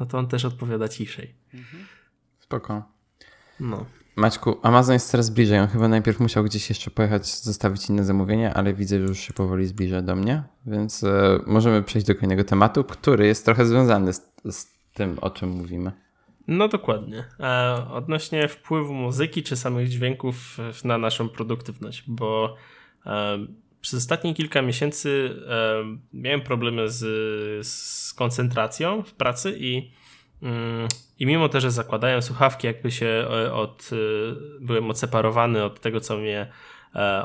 no to on też odpowiada ciszej. Mhm. Spoko. No. Maćku, Amazon jest coraz bliżej. On chyba najpierw musiał gdzieś jeszcze pojechać, zostawić inne zamówienie, ale widzę, że już się powoli zbliża do mnie, więc e, możemy przejść do kolejnego tematu, który jest trochę związany z, z tym, o czym mówimy. No dokładnie. E, odnośnie wpływu muzyki czy samych dźwięków na naszą produktywność, bo e, przez ostatnie kilka miesięcy e, miałem problemy z, z koncentracją w pracy i, mm, i mimo to, że zakładałem słuchawki, jakby się e, od, byłem odseparowany od tego, co mnie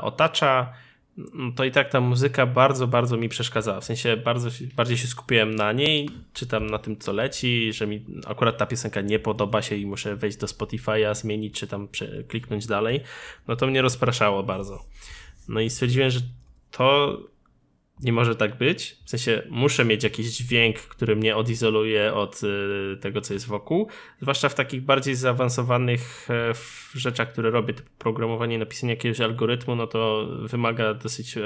otacza, no to i tak ta muzyka bardzo, bardzo mi przeszkadzała. W sensie bardzo, bardziej się skupiłem na niej, czytam na tym, co leci, że mi akurat ta piosenka nie podoba się i muszę wejść do Spotify'a, zmienić, czy tam kliknąć dalej. No to mnie rozpraszało bardzo. No i stwierdziłem, że to nie może tak być. W sensie muszę mieć jakiś dźwięk, który mnie odizoluje od y, tego, co jest wokół. Zwłaszcza w takich bardziej zaawansowanych e, rzeczach, które robię, typu programowanie, napisanie jakiegoś algorytmu, no to wymaga dosyć e,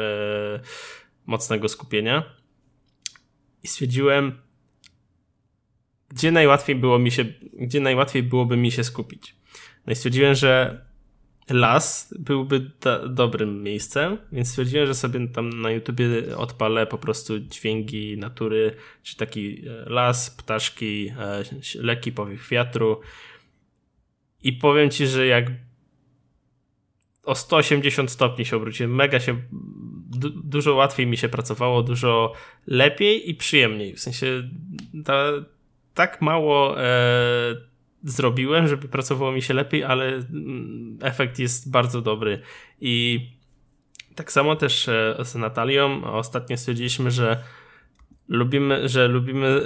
mocnego skupienia. I stwierdziłem, gdzie najłatwiej było mi się, gdzie najłatwiej byłoby mi się skupić. No i stwierdziłem, że las byłby dobrym miejscem, więc stwierdziłem, że sobie tam na YouTubie odpalę po prostu dźwięki natury, czy taki e, las, ptaszki, e, lekki powiew wiatru. I powiem ci, że jak o 180 stopni się obróciłem, mega się, du dużo łatwiej mi się pracowało, dużo lepiej i przyjemniej. W sensie ta, tak mało e, zrobiłem, żeby pracowało mi się lepiej, ale mm, efekt jest bardzo dobry. I tak samo też e, z Natalią ostatnio stwierdziliśmy, że lubimy, że lubimy,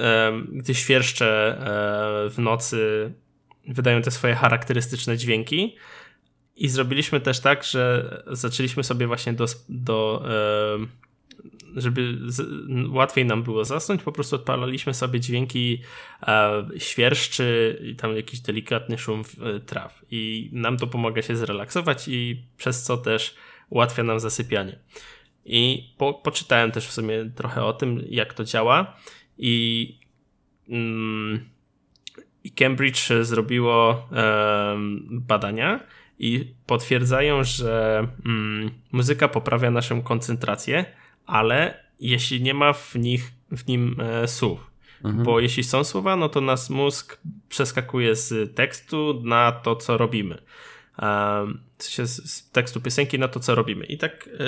gdy świerszcze e, w nocy wydają te swoje charakterystyczne dźwięki. I zrobiliśmy też tak, że zaczęliśmy sobie właśnie do, do żeby z, łatwiej nam było zasnąć, po prostu odpalaliśmy sobie dźwięki e, świerszczy i tam jakiś delikatny szum e, traw. I nam to pomaga się zrelaksować i przez co też ułatwia nam zasypianie. I po, poczytałem też w sumie trochę o tym, jak to działa i, mm, Cambridge zrobiło e, badania i potwierdzają, że mm, muzyka poprawia naszą koncentrację, ale jeśli nie ma w nich w nim e, słów. Mhm. Bo jeśli są słowa, no to nasz mózg przeskakuje z tekstu na to, co robimy. W sensie z tekstu piosenki na to, co robimy. I tak e,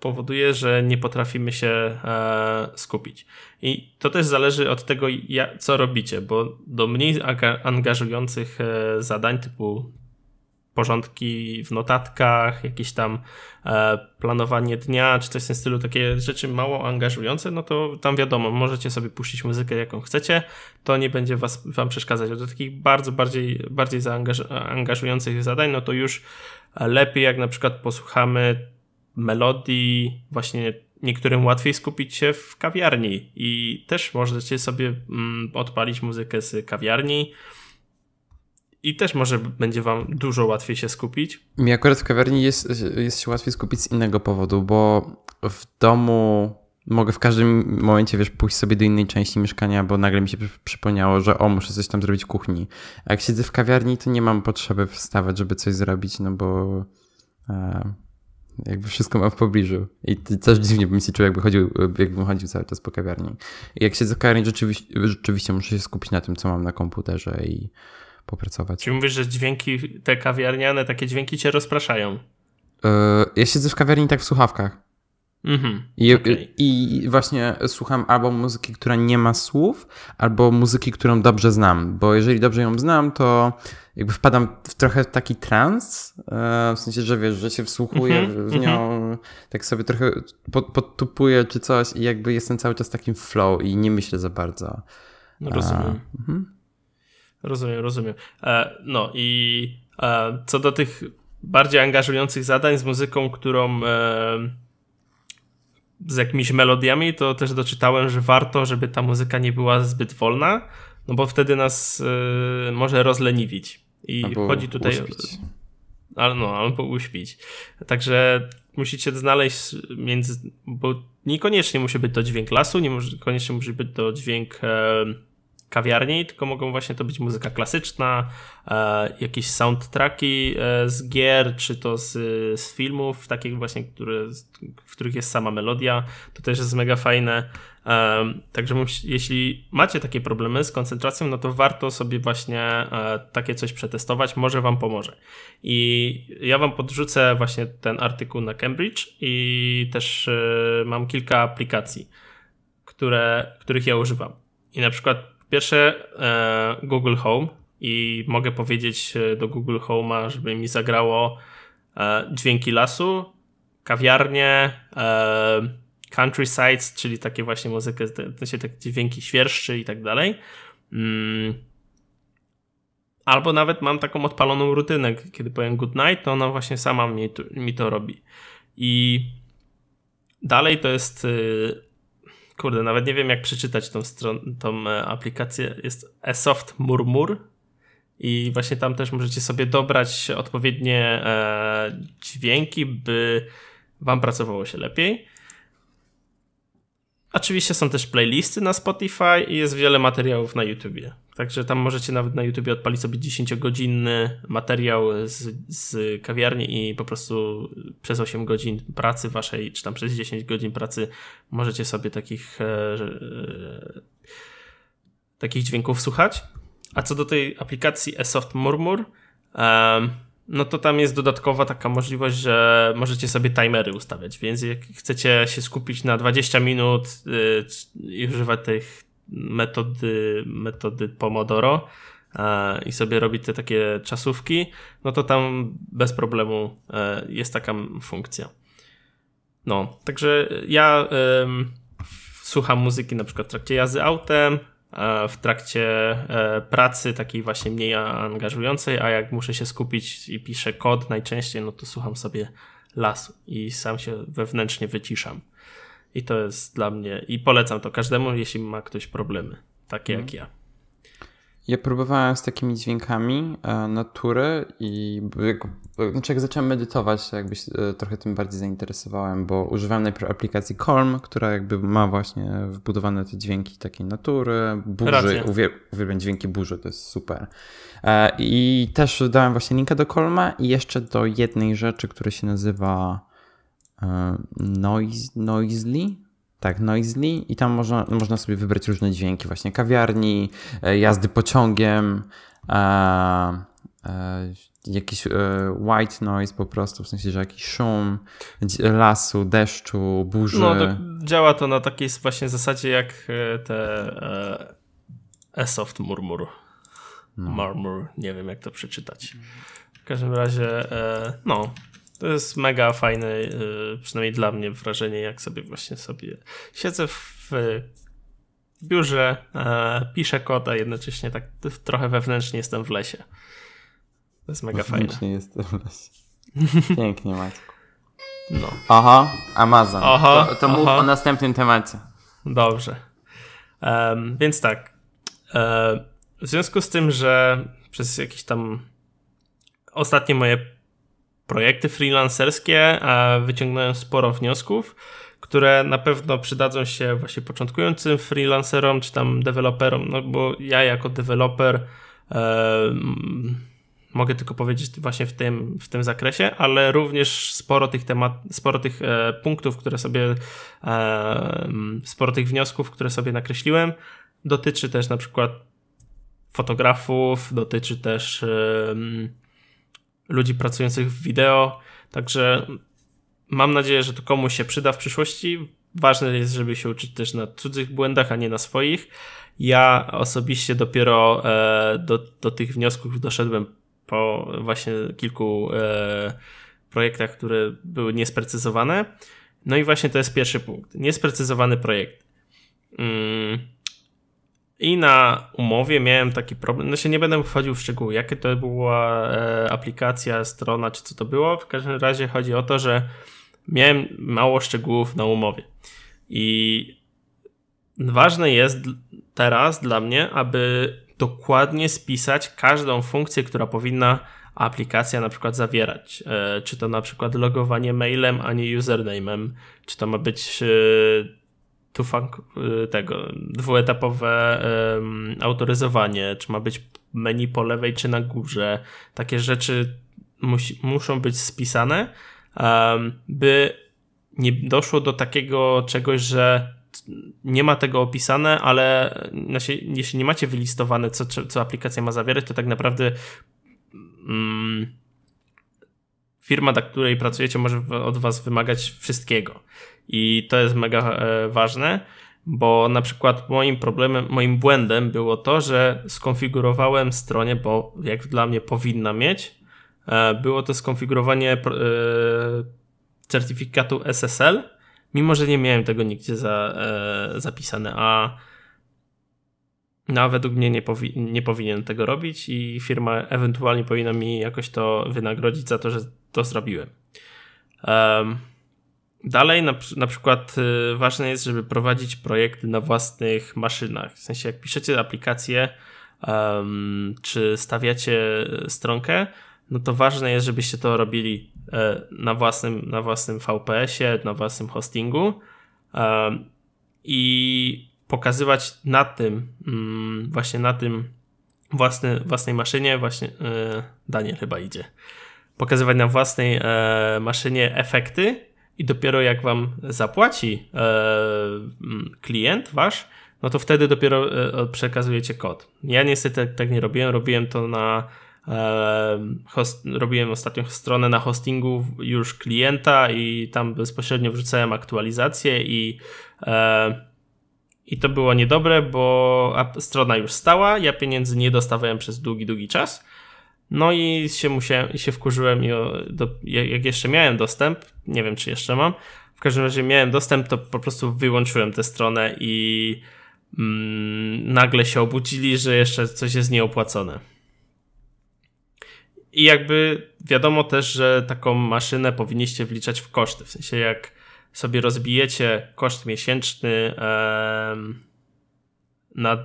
powoduje, że nie potrafimy się e, skupić. I to też zależy od tego, co robicie, bo do mniej angażujących zadań typu porządki w notatkach, jakieś tam e, planowanie dnia, czy coś w tym stylu, takie rzeczy mało angażujące, no to tam wiadomo, możecie sobie puścić muzykę jaką chcecie, to nie będzie was, wam przeszkadzać. do takich bardzo bardziej, bardziej zaangażujących zadań, no to już lepiej jak na przykład posłuchamy melodii, właśnie niektórym łatwiej skupić się w kawiarni. I też możecie sobie mm, odpalić muzykę z kawiarni, i też może będzie wam dużo łatwiej się skupić. Mi akurat w kawiarni jest, jest się łatwiej skupić z innego powodu, bo w domu mogę w każdym momencie, wiesz, pójść sobie do innej części mieszkania, bo nagle mi się przypomniało, że o, muszę coś tam zrobić w kuchni. A jak siedzę w kawiarni, to nie mam potrzeby wstawać, żeby coś zrobić, no bo e, jakby wszystko mam w pobliżu. I też dziwnie bym się czuł, jakby chodził, jakbym chodził cały czas po kawiarni. I jak siedzę w kawiarni, rzeczywiście, rzeczywiście muszę się skupić na tym, co mam na komputerze i popracować. Czyli mówisz, że dźwięki te kawiarniane, takie dźwięki cię rozpraszają? Yy, ja siedzę w kawiarni tak w słuchawkach. Mhm, I, okay. I właśnie słucham albo muzyki, która nie ma słów, albo muzyki, którą dobrze znam, bo jeżeli dobrze ją znam, to jakby wpadam w trochę taki trans, e, w sensie, że wiesz, że się wsłuchuję mm -hmm, w nią, mm -hmm. tak sobie trochę pod, podtupuję czy coś i jakby jestem cały czas takim flow i nie myślę za bardzo. No rozumiem. Mhm. Rozumiem, rozumiem. E, no i e, co do tych bardziej angażujących zadań z muzyką, którą e, z jakimiś melodiami, to też doczytałem, że warto, żeby ta muzyka nie była zbyt wolna, no bo wtedy nas może rozleniwić. I albo chodzi tutaj. Uśpić. Ale no, albo uśpić. Także musicie znaleźć między. Bo niekoniecznie musi być to dźwięk lasu, nie może, koniecznie musi być to dźwięk kawiarni, tylko mogą właśnie to być muzyka klasyczna, e, jakieś soundtracki e, z gier, czy to z, z filmów, takich właśnie, które, w których jest sama melodia. To też jest mega fajne. Także jeśli macie takie problemy z koncentracją, no to warto sobie właśnie e, takie coś przetestować, może Wam pomoże. I ja Wam podrzucę właśnie ten artykuł na Cambridge i też e, mam kilka aplikacji, które, których ja używam. I na przykład pierwsze e, Google Home i mogę powiedzieć do Google Home'a, żeby mi zagrało dźwięki lasu, kawiarnie, countrysides, czyli takie właśnie muzykę, się takie dźwięki świerszczy i tak dalej. Mm. Albo nawet mam taką odpaloną rutynę, kiedy powiem good night, to ona właśnie sama mi to, mi to robi. I dalej to jest y, kurde, nawet nie wiem jak przeczytać tą, stronę, tą e, aplikację. Jest eSoft Murmur i właśnie tam też możecie sobie dobrać odpowiednie e, dźwięki, by wam pracowało się lepiej. Oczywiście są też playlisty na Spotify i jest wiele materiałów na YouTubie. Także tam możecie nawet na YouTubie odpalić sobie 10-godzinny materiał z, z kawiarni i po prostu przez 8 godzin pracy waszej, czy tam przez 10 godzin pracy możecie sobie takich, e, e, takich dźwięków słuchać. A co do tej aplikacji eSoft Murmur, no to tam jest dodatkowa taka możliwość, że możecie sobie timery ustawiać, więc jak chcecie się skupić na 20 minut yy, i używać tych metody, metody Pomodoro yy, i sobie robić te takie czasówki, no to tam bez problemu yy, jest taka funkcja. No, także ja słucham muzyki na przykład w trakcie jazdy autem, w trakcie e, pracy takiej właśnie mniej angażującej, a jak muszę się skupić i piszę kod najczęściej, no to słucham sobie lasu i sam się wewnętrznie wyciszam. I to jest dla mnie, i polecam to każdemu, jeśli ma ktoś problemy, takie jak ja. Ja próbowałem z takimi dźwiękami e, natury i jak, znaczy jak zacząłem medytować, to jakby się e, trochę tym bardziej zainteresowałem, bo używałem najpierw aplikacji Calm, która jakby ma właśnie wbudowane te dźwięki takiej natury, burzy. Uwielbiam dźwięki burzy, to jest super. E, I też dałem właśnie linka do Calma i jeszcze do jednej rzeczy, która się nazywa Noise, Noisely tak, Noisely i tam można, można sobie wybrać różne dźwięki, właśnie kawiarni, e, jazdy pociągiem, e, e, jakiś e, white noise po prostu, w sensie, że jakiś szum lasu, deszczu, burzy. No, to działa to na takiej właśnie zasadzie jak e, te e, e-soft murmur. No. Murmur, nie wiem jak to przeczytać. W każdym razie, no, to jest mega fajne, y, przynajmniej dla mnie wrażenie, jak sobie właśnie sobie siedzę w biurze, piszę kod, a jednocześnie tak trochę wewnętrznie jestem w lesie. To jest mega fajne. Wewnętrznie jestem w lesie. Pięknie, Maćku. No. Aha, Amazon. Aha, to, to mów aha. o następnym temacie. Dobrze. Um, więc tak. Um, w związku z tym, że przez jakieś tam ostatnie moje projekty freelancerskie, wyciągnąłem sporo wniosków, które na pewno przydadzą się właśnie początkującym freelancerom czy tam deweloperom, no bo ja jako deweloper e, mogę tylko powiedzieć właśnie w tym, w tym zakresie, ale również sporo tych temat, sporo tych e, punktów, które sobie, e, sporo tych wniosków, które sobie nakreśliłem, dotyczy też na przykład fotografów, dotyczy też ludzi pracujących w wideo. Także mam nadzieję, że to komuś się przyda w przyszłości. Ważne jest, żeby się uczyć też na cudzych błędach, a nie na swoich. Ja osobiście dopiero e, do, do tych wniosków doszedłem po właśnie kilku e, projektach, które były niesprecyzowane. No i właśnie to jest pierwszy punkt. Niesprecyzowany projekt. I na umowie miałem taki problem, no się nie będę wchodził w szczegóły, jakie to była e, aplikacja, strona, czy co to było. W każdym razie chodzi o to, że miałem mało szczegółów na umowie. I ważne jest teraz dla mnie, aby dokładnie spisać każdą funkcję, która powinna aplikacja na przykład zawierać. E, czy to na przykład logowanie mailem, a nie username'em, czy to ma być e, tu y, tego dwuetapowe um, autoryzowanie, czy ma być menu po lewej czy na górze. Takie rzeczy musi, muszą być spisane, um, by nie doszło do takiego czegoś, że nie ma tego opisane, ale jeśli nie macie wylistowane, co, co aplikacja ma zawierać, to tak naprawdę mm, firma, dla której pracujecie, może od was wymagać wszystkiego. I to jest mega e, ważne, bo na przykład moim problemem, moim błędem było to, że skonfigurowałem stronie, bo jak dla mnie powinna mieć, e, było to skonfigurowanie e, certyfikatu SSL, mimo że nie miałem tego nigdzie za, zapisane, a no, według mnie nie, powi nie powinien tego robić i firma ewentualnie powinna mi jakoś to wynagrodzić za to, że to zrobiłem. Um, dalej, na, na przykład y, ważne jest, żeby prowadzić projekty na własnych maszynach. W sensie, jak piszecie aplikację, um, czy stawiacie stronkę, no to ważne jest, żebyście to robili e, na własnym, na własnym VPS-ie, na własnym hostingu. Um, I pokazywać na tym, mm, właśnie na tym własny, własnej maszynie, właśnie yy, Daniel chyba idzie, pokazywać na własnej e, maszynie efekty i dopiero jak wam zapłaci e, mm, klient wasz, no to wtedy dopiero e, przekazujecie kod. Ja niestety tak, tak nie robiłem, robiłem to na host, robiłem ostatnią stronę na hostingu już klienta i tam bezpośrednio wrzucałem aktualizację i i to było niedobre, bo strona już stała, ja pieniędzy nie dostawałem przez długi, długi czas. No i się musiałem, się wkurzyłem i do, jak jeszcze miałem dostęp, nie wiem czy jeszcze mam, w każdym razie miałem dostęp, to po prostu wyłączyłem tę stronę i mm, nagle się obudzili, że jeszcze coś jest nieopłacone. I jakby wiadomo też, że taką maszynę powinniście wliczać w koszty. W sensie jak sobie rozbijecie koszt miesięczny na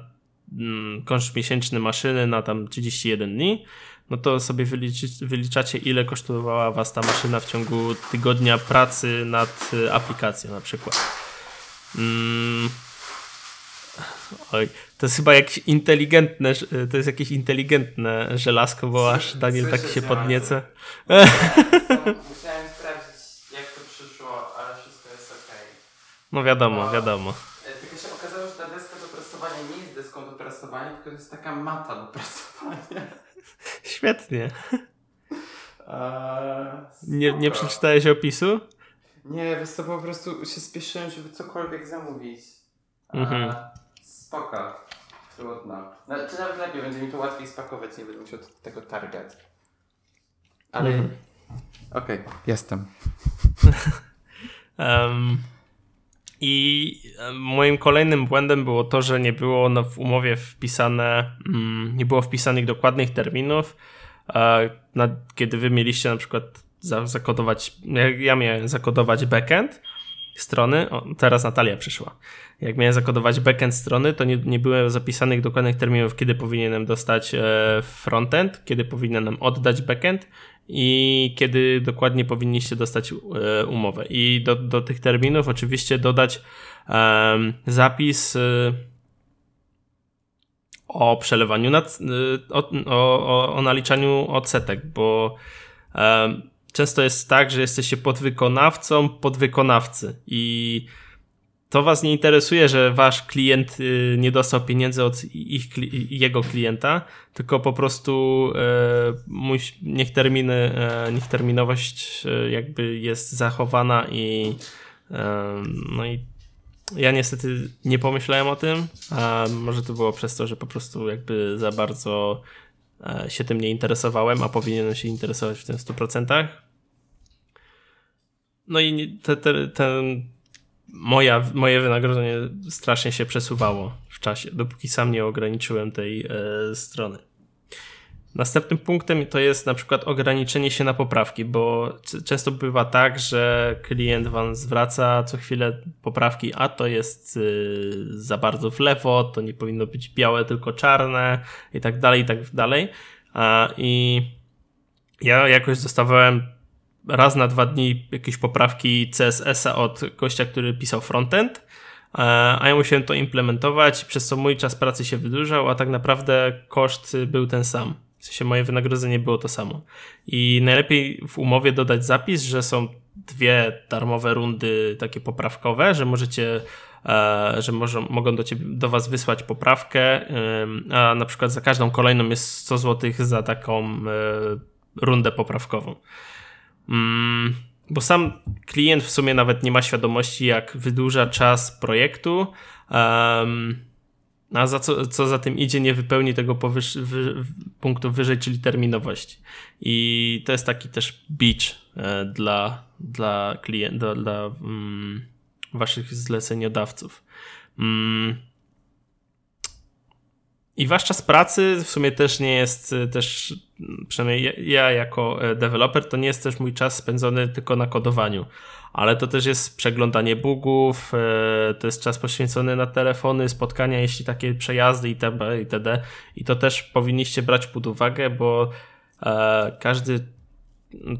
mm, koszt miesięczny maszyny na tam 31 dni, no to sobie wyliczy, wyliczacie, ile kosztowała Was ta maszyna w ciągu tygodnia pracy nad y, aplikacją na przykład. Mm. Oj, to jest chyba jakieś inteligentne, to jest jakieś inteligentne żelazko, bo aż Daniel tak się podnieca. Musiałem sprawdzić, jak to przyszło, ale wszystko jest ok. No wiadomo, wiadomo. E, tylko się okazało, że ta deska do prasowania nie jest deską do prasowania, tylko to jest taka mata do prasowania. Świetnie. nie, nie przeczytałeś opisu? Nie, wiesz co, po prostu się spieszyłem, żeby cokolwiek zamówić. Mhm. Spoko. Trudno. No, czy nawet lepiej, będzie mi to łatwiej spakować, nie będę musiał tego targać. Ale... Mhm. Okej, okay, jestem. um, I moim kolejnym błędem było to, że nie było w umowie wpisane, mm, nie było wpisanych dokładnych terminów, na, kiedy wy mieliście na przykład zakodować, ja miałem zakodować backend strony, o, teraz Natalia przyszła. Jak miałem zakodować backend strony, to nie, nie było zapisanych dokładnych terminów, kiedy powinienem dostać e, frontend, kiedy powinienem oddać backend i kiedy dokładnie powinniście dostać e, umowę. I do, do tych terminów oczywiście dodać zapis e, o przelewaniu, nad, y, o, o, o naliczaniu odsetek, bo często jest tak, że jesteście podwykonawcą podwykonawcy i to was nie interesuje, że wasz klient y, nie dostał pieniędzy od ich, jego klienta, tylko po prostu e, niech terminy, e, niech terminowość e, jakby jest zachowana i no i ja niestety nie pomyślałem o tym, a może to było przez to, że po prostu jakby za bardzo się tym nie interesowałem, a powinienem się interesować w tym 100%. No i te, te, ten moja, moje wynagrodzenie strasznie się przesuwało w czasie, dopóki sam nie ograniczyłem tej e, strony. Następnym punktem to jest na przykład ograniczenie się na poprawki, bo często bywa tak, że klient wam zwraca co chwilę poprawki, a to jest y, za bardzo w lewo, to nie powinno być białe, tylko czarne i tak dalej, i tak dalej. I ja jakoś dostawałem raz na dwa dni jakieś poprawki CSS-a od gościa, który pisał frontend, a ja musiałem to implementować, przez co mój czas pracy się wydłużał, a tak naprawdę koszt był ten sam. W sensie moje wynagrodzenie było to samo. I najlepiej w umowie dodać zapis, że są dwie darmowe rundy takie poprawkowe, że możecie że może, mogą do, ciebie, do was wysłać poprawkę, a na przykład za każdą kolejną jest 100 zł za taką rundę poprawkową. Mm, bo sam klient w sumie nawet nie ma świadomości, jak wydłuża czas projektu, a za co, co za tym idzie, nie wypełni tego powyż, wy, punktu wyżej, czyli terminowości. I to jest taki też beach dla, dla klientów, dla mm, waszych zleceniodawców. Mm. I wasz czas pracy w sumie też nie jest e, też, przynajmniej ja jako e, deweloper, to nie jest też mój czas spędzony tylko na kodowaniu ale to też jest przeglądanie bugów, e, to jest czas poświęcony na telefony, spotkania, jeśli takie przejazdy itd. itd. I to też powinniście brać pod uwagę, bo każdy,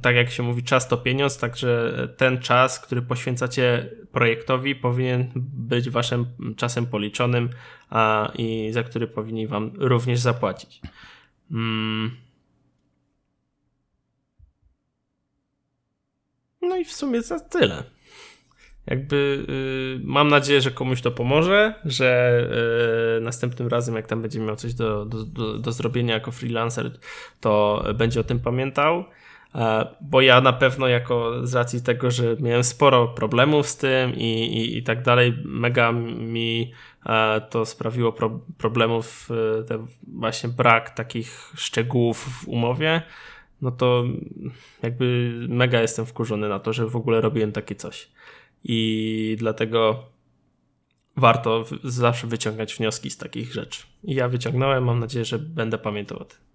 tak jak się mówi, czas to pieniądz, także ten czas, który poświęcacie projektowi, powinien być waszym czasem policzonym a, i za który powinni wam również zapłacić. Mm. No i w sumie za tyle. Jakby yy, mam nadzieję, że komuś to pomoże, że yy, następnym razem, jak tam będzie miał coś do, do, do, do zrobienia jako freelancer, to będzie o tym pamiętał. E, bo ja na pewno, jako z racji tego, że miałem sporo problemów z tym i, i, i tak dalej, mega mi e, to sprawiło pro, problemów, e, właśnie brak takich szczegółów w umowie no to jakby mega jestem wkurzony na to, że w ogóle robiłem takie coś. I dlatego warto zawsze wyciągać wnioski z takich rzeczy. I ja wyciągnąłem, mam nadzieję, że będę pamiętał o tym.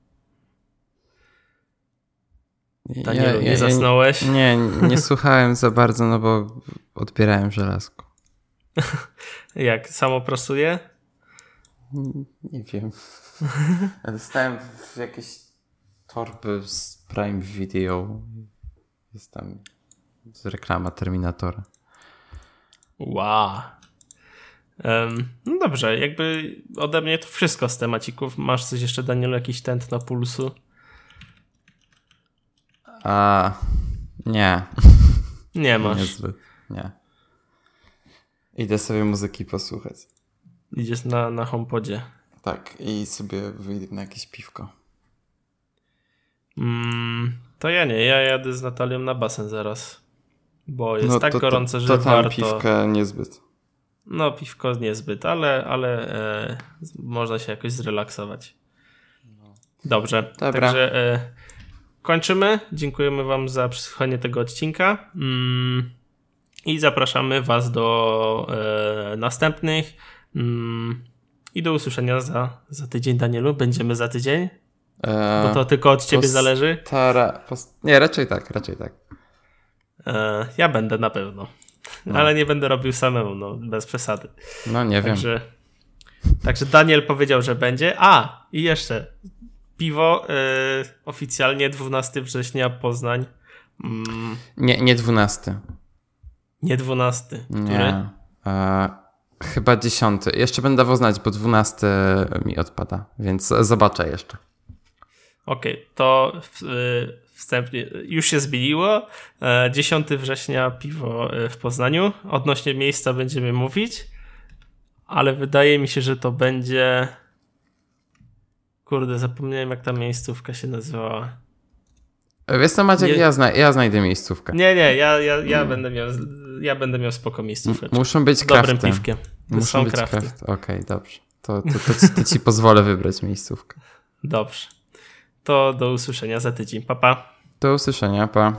Danielu, ja, ja, nie zasnąłeś? Nie, nie słuchałem za bardzo, no bo odbierałem żelazko. Jak samo prasuje? Nie wiem. Dostałem w jakieś torby z Prime Video. Jest tam reklama Terminatora. Wow. Um, no dobrze, jakby ode mnie to wszystko z temacików. Masz coś jeszcze, Daniel, jakiś tętno pulsu? A, nie. Nie masz. Niezbyt, nie. Idę sobie muzyki posłuchać. Idziesz na, na homepodzie. Tak, i sobie wyjdę na jakieś piwko. Mm, to ja nie, ja jadę z Natalią na basen zaraz. Bo jest no, tak to, gorąco, że to tam warto... piwka niezbyt. No, piwko niezbyt, ale, ale e, można się jakoś zrelaksować. Dobrze, Dobra. także e, kończymy. Dziękujemy Wam za przesłuchanie tego odcinka mm, i zapraszamy Was do e, następnych. Mm, I do usłyszenia za, za tydzień, Danielu. Będziemy za tydzień. E, Bo to tylko od ciebie postara, zależy? Post, nie, raczej tak, raczej tak. E, ja będę na pewno. No. Ale nie będę robił samemu, no, bez przesady. No nie także, wiem. Także Daniel powiedział, że będzie. A, i jeszcze. Piwo y, oficjalnie 12 września Poznań. Mm. Nie, nie 12. Nie 12. Który? Nie. E, chyba 10. Jeszcze będę znać, bo 12 mi odpada, więc zobaczę jeszcze. Okej, okay, to y, wstępnie już się zmieniło. 10 e, września piwo e, w Poznaniu. Odnośnie miejsca będziemy mówić, ale wydaje mi się, że to będzie. Kurde, zapomniałem jak ta miejscówka się nazywała. Wiesz co Maciek, nie... ja, zna ja znajdę miejscówkę. Nie, nie, ja, ja, ja, hmm. będę, miał, ja będę miał spoko miejscówkę. Muszą być kraftem. Dobrym piwkiem. Muszą być krafty. Okej, okay, dobrze. To, to, to, to, ci pozwolę wybrać miejscówkę. Dobrze. To do usłyszenia za tydzień. Pa, pa. Do usłyszenia, pa.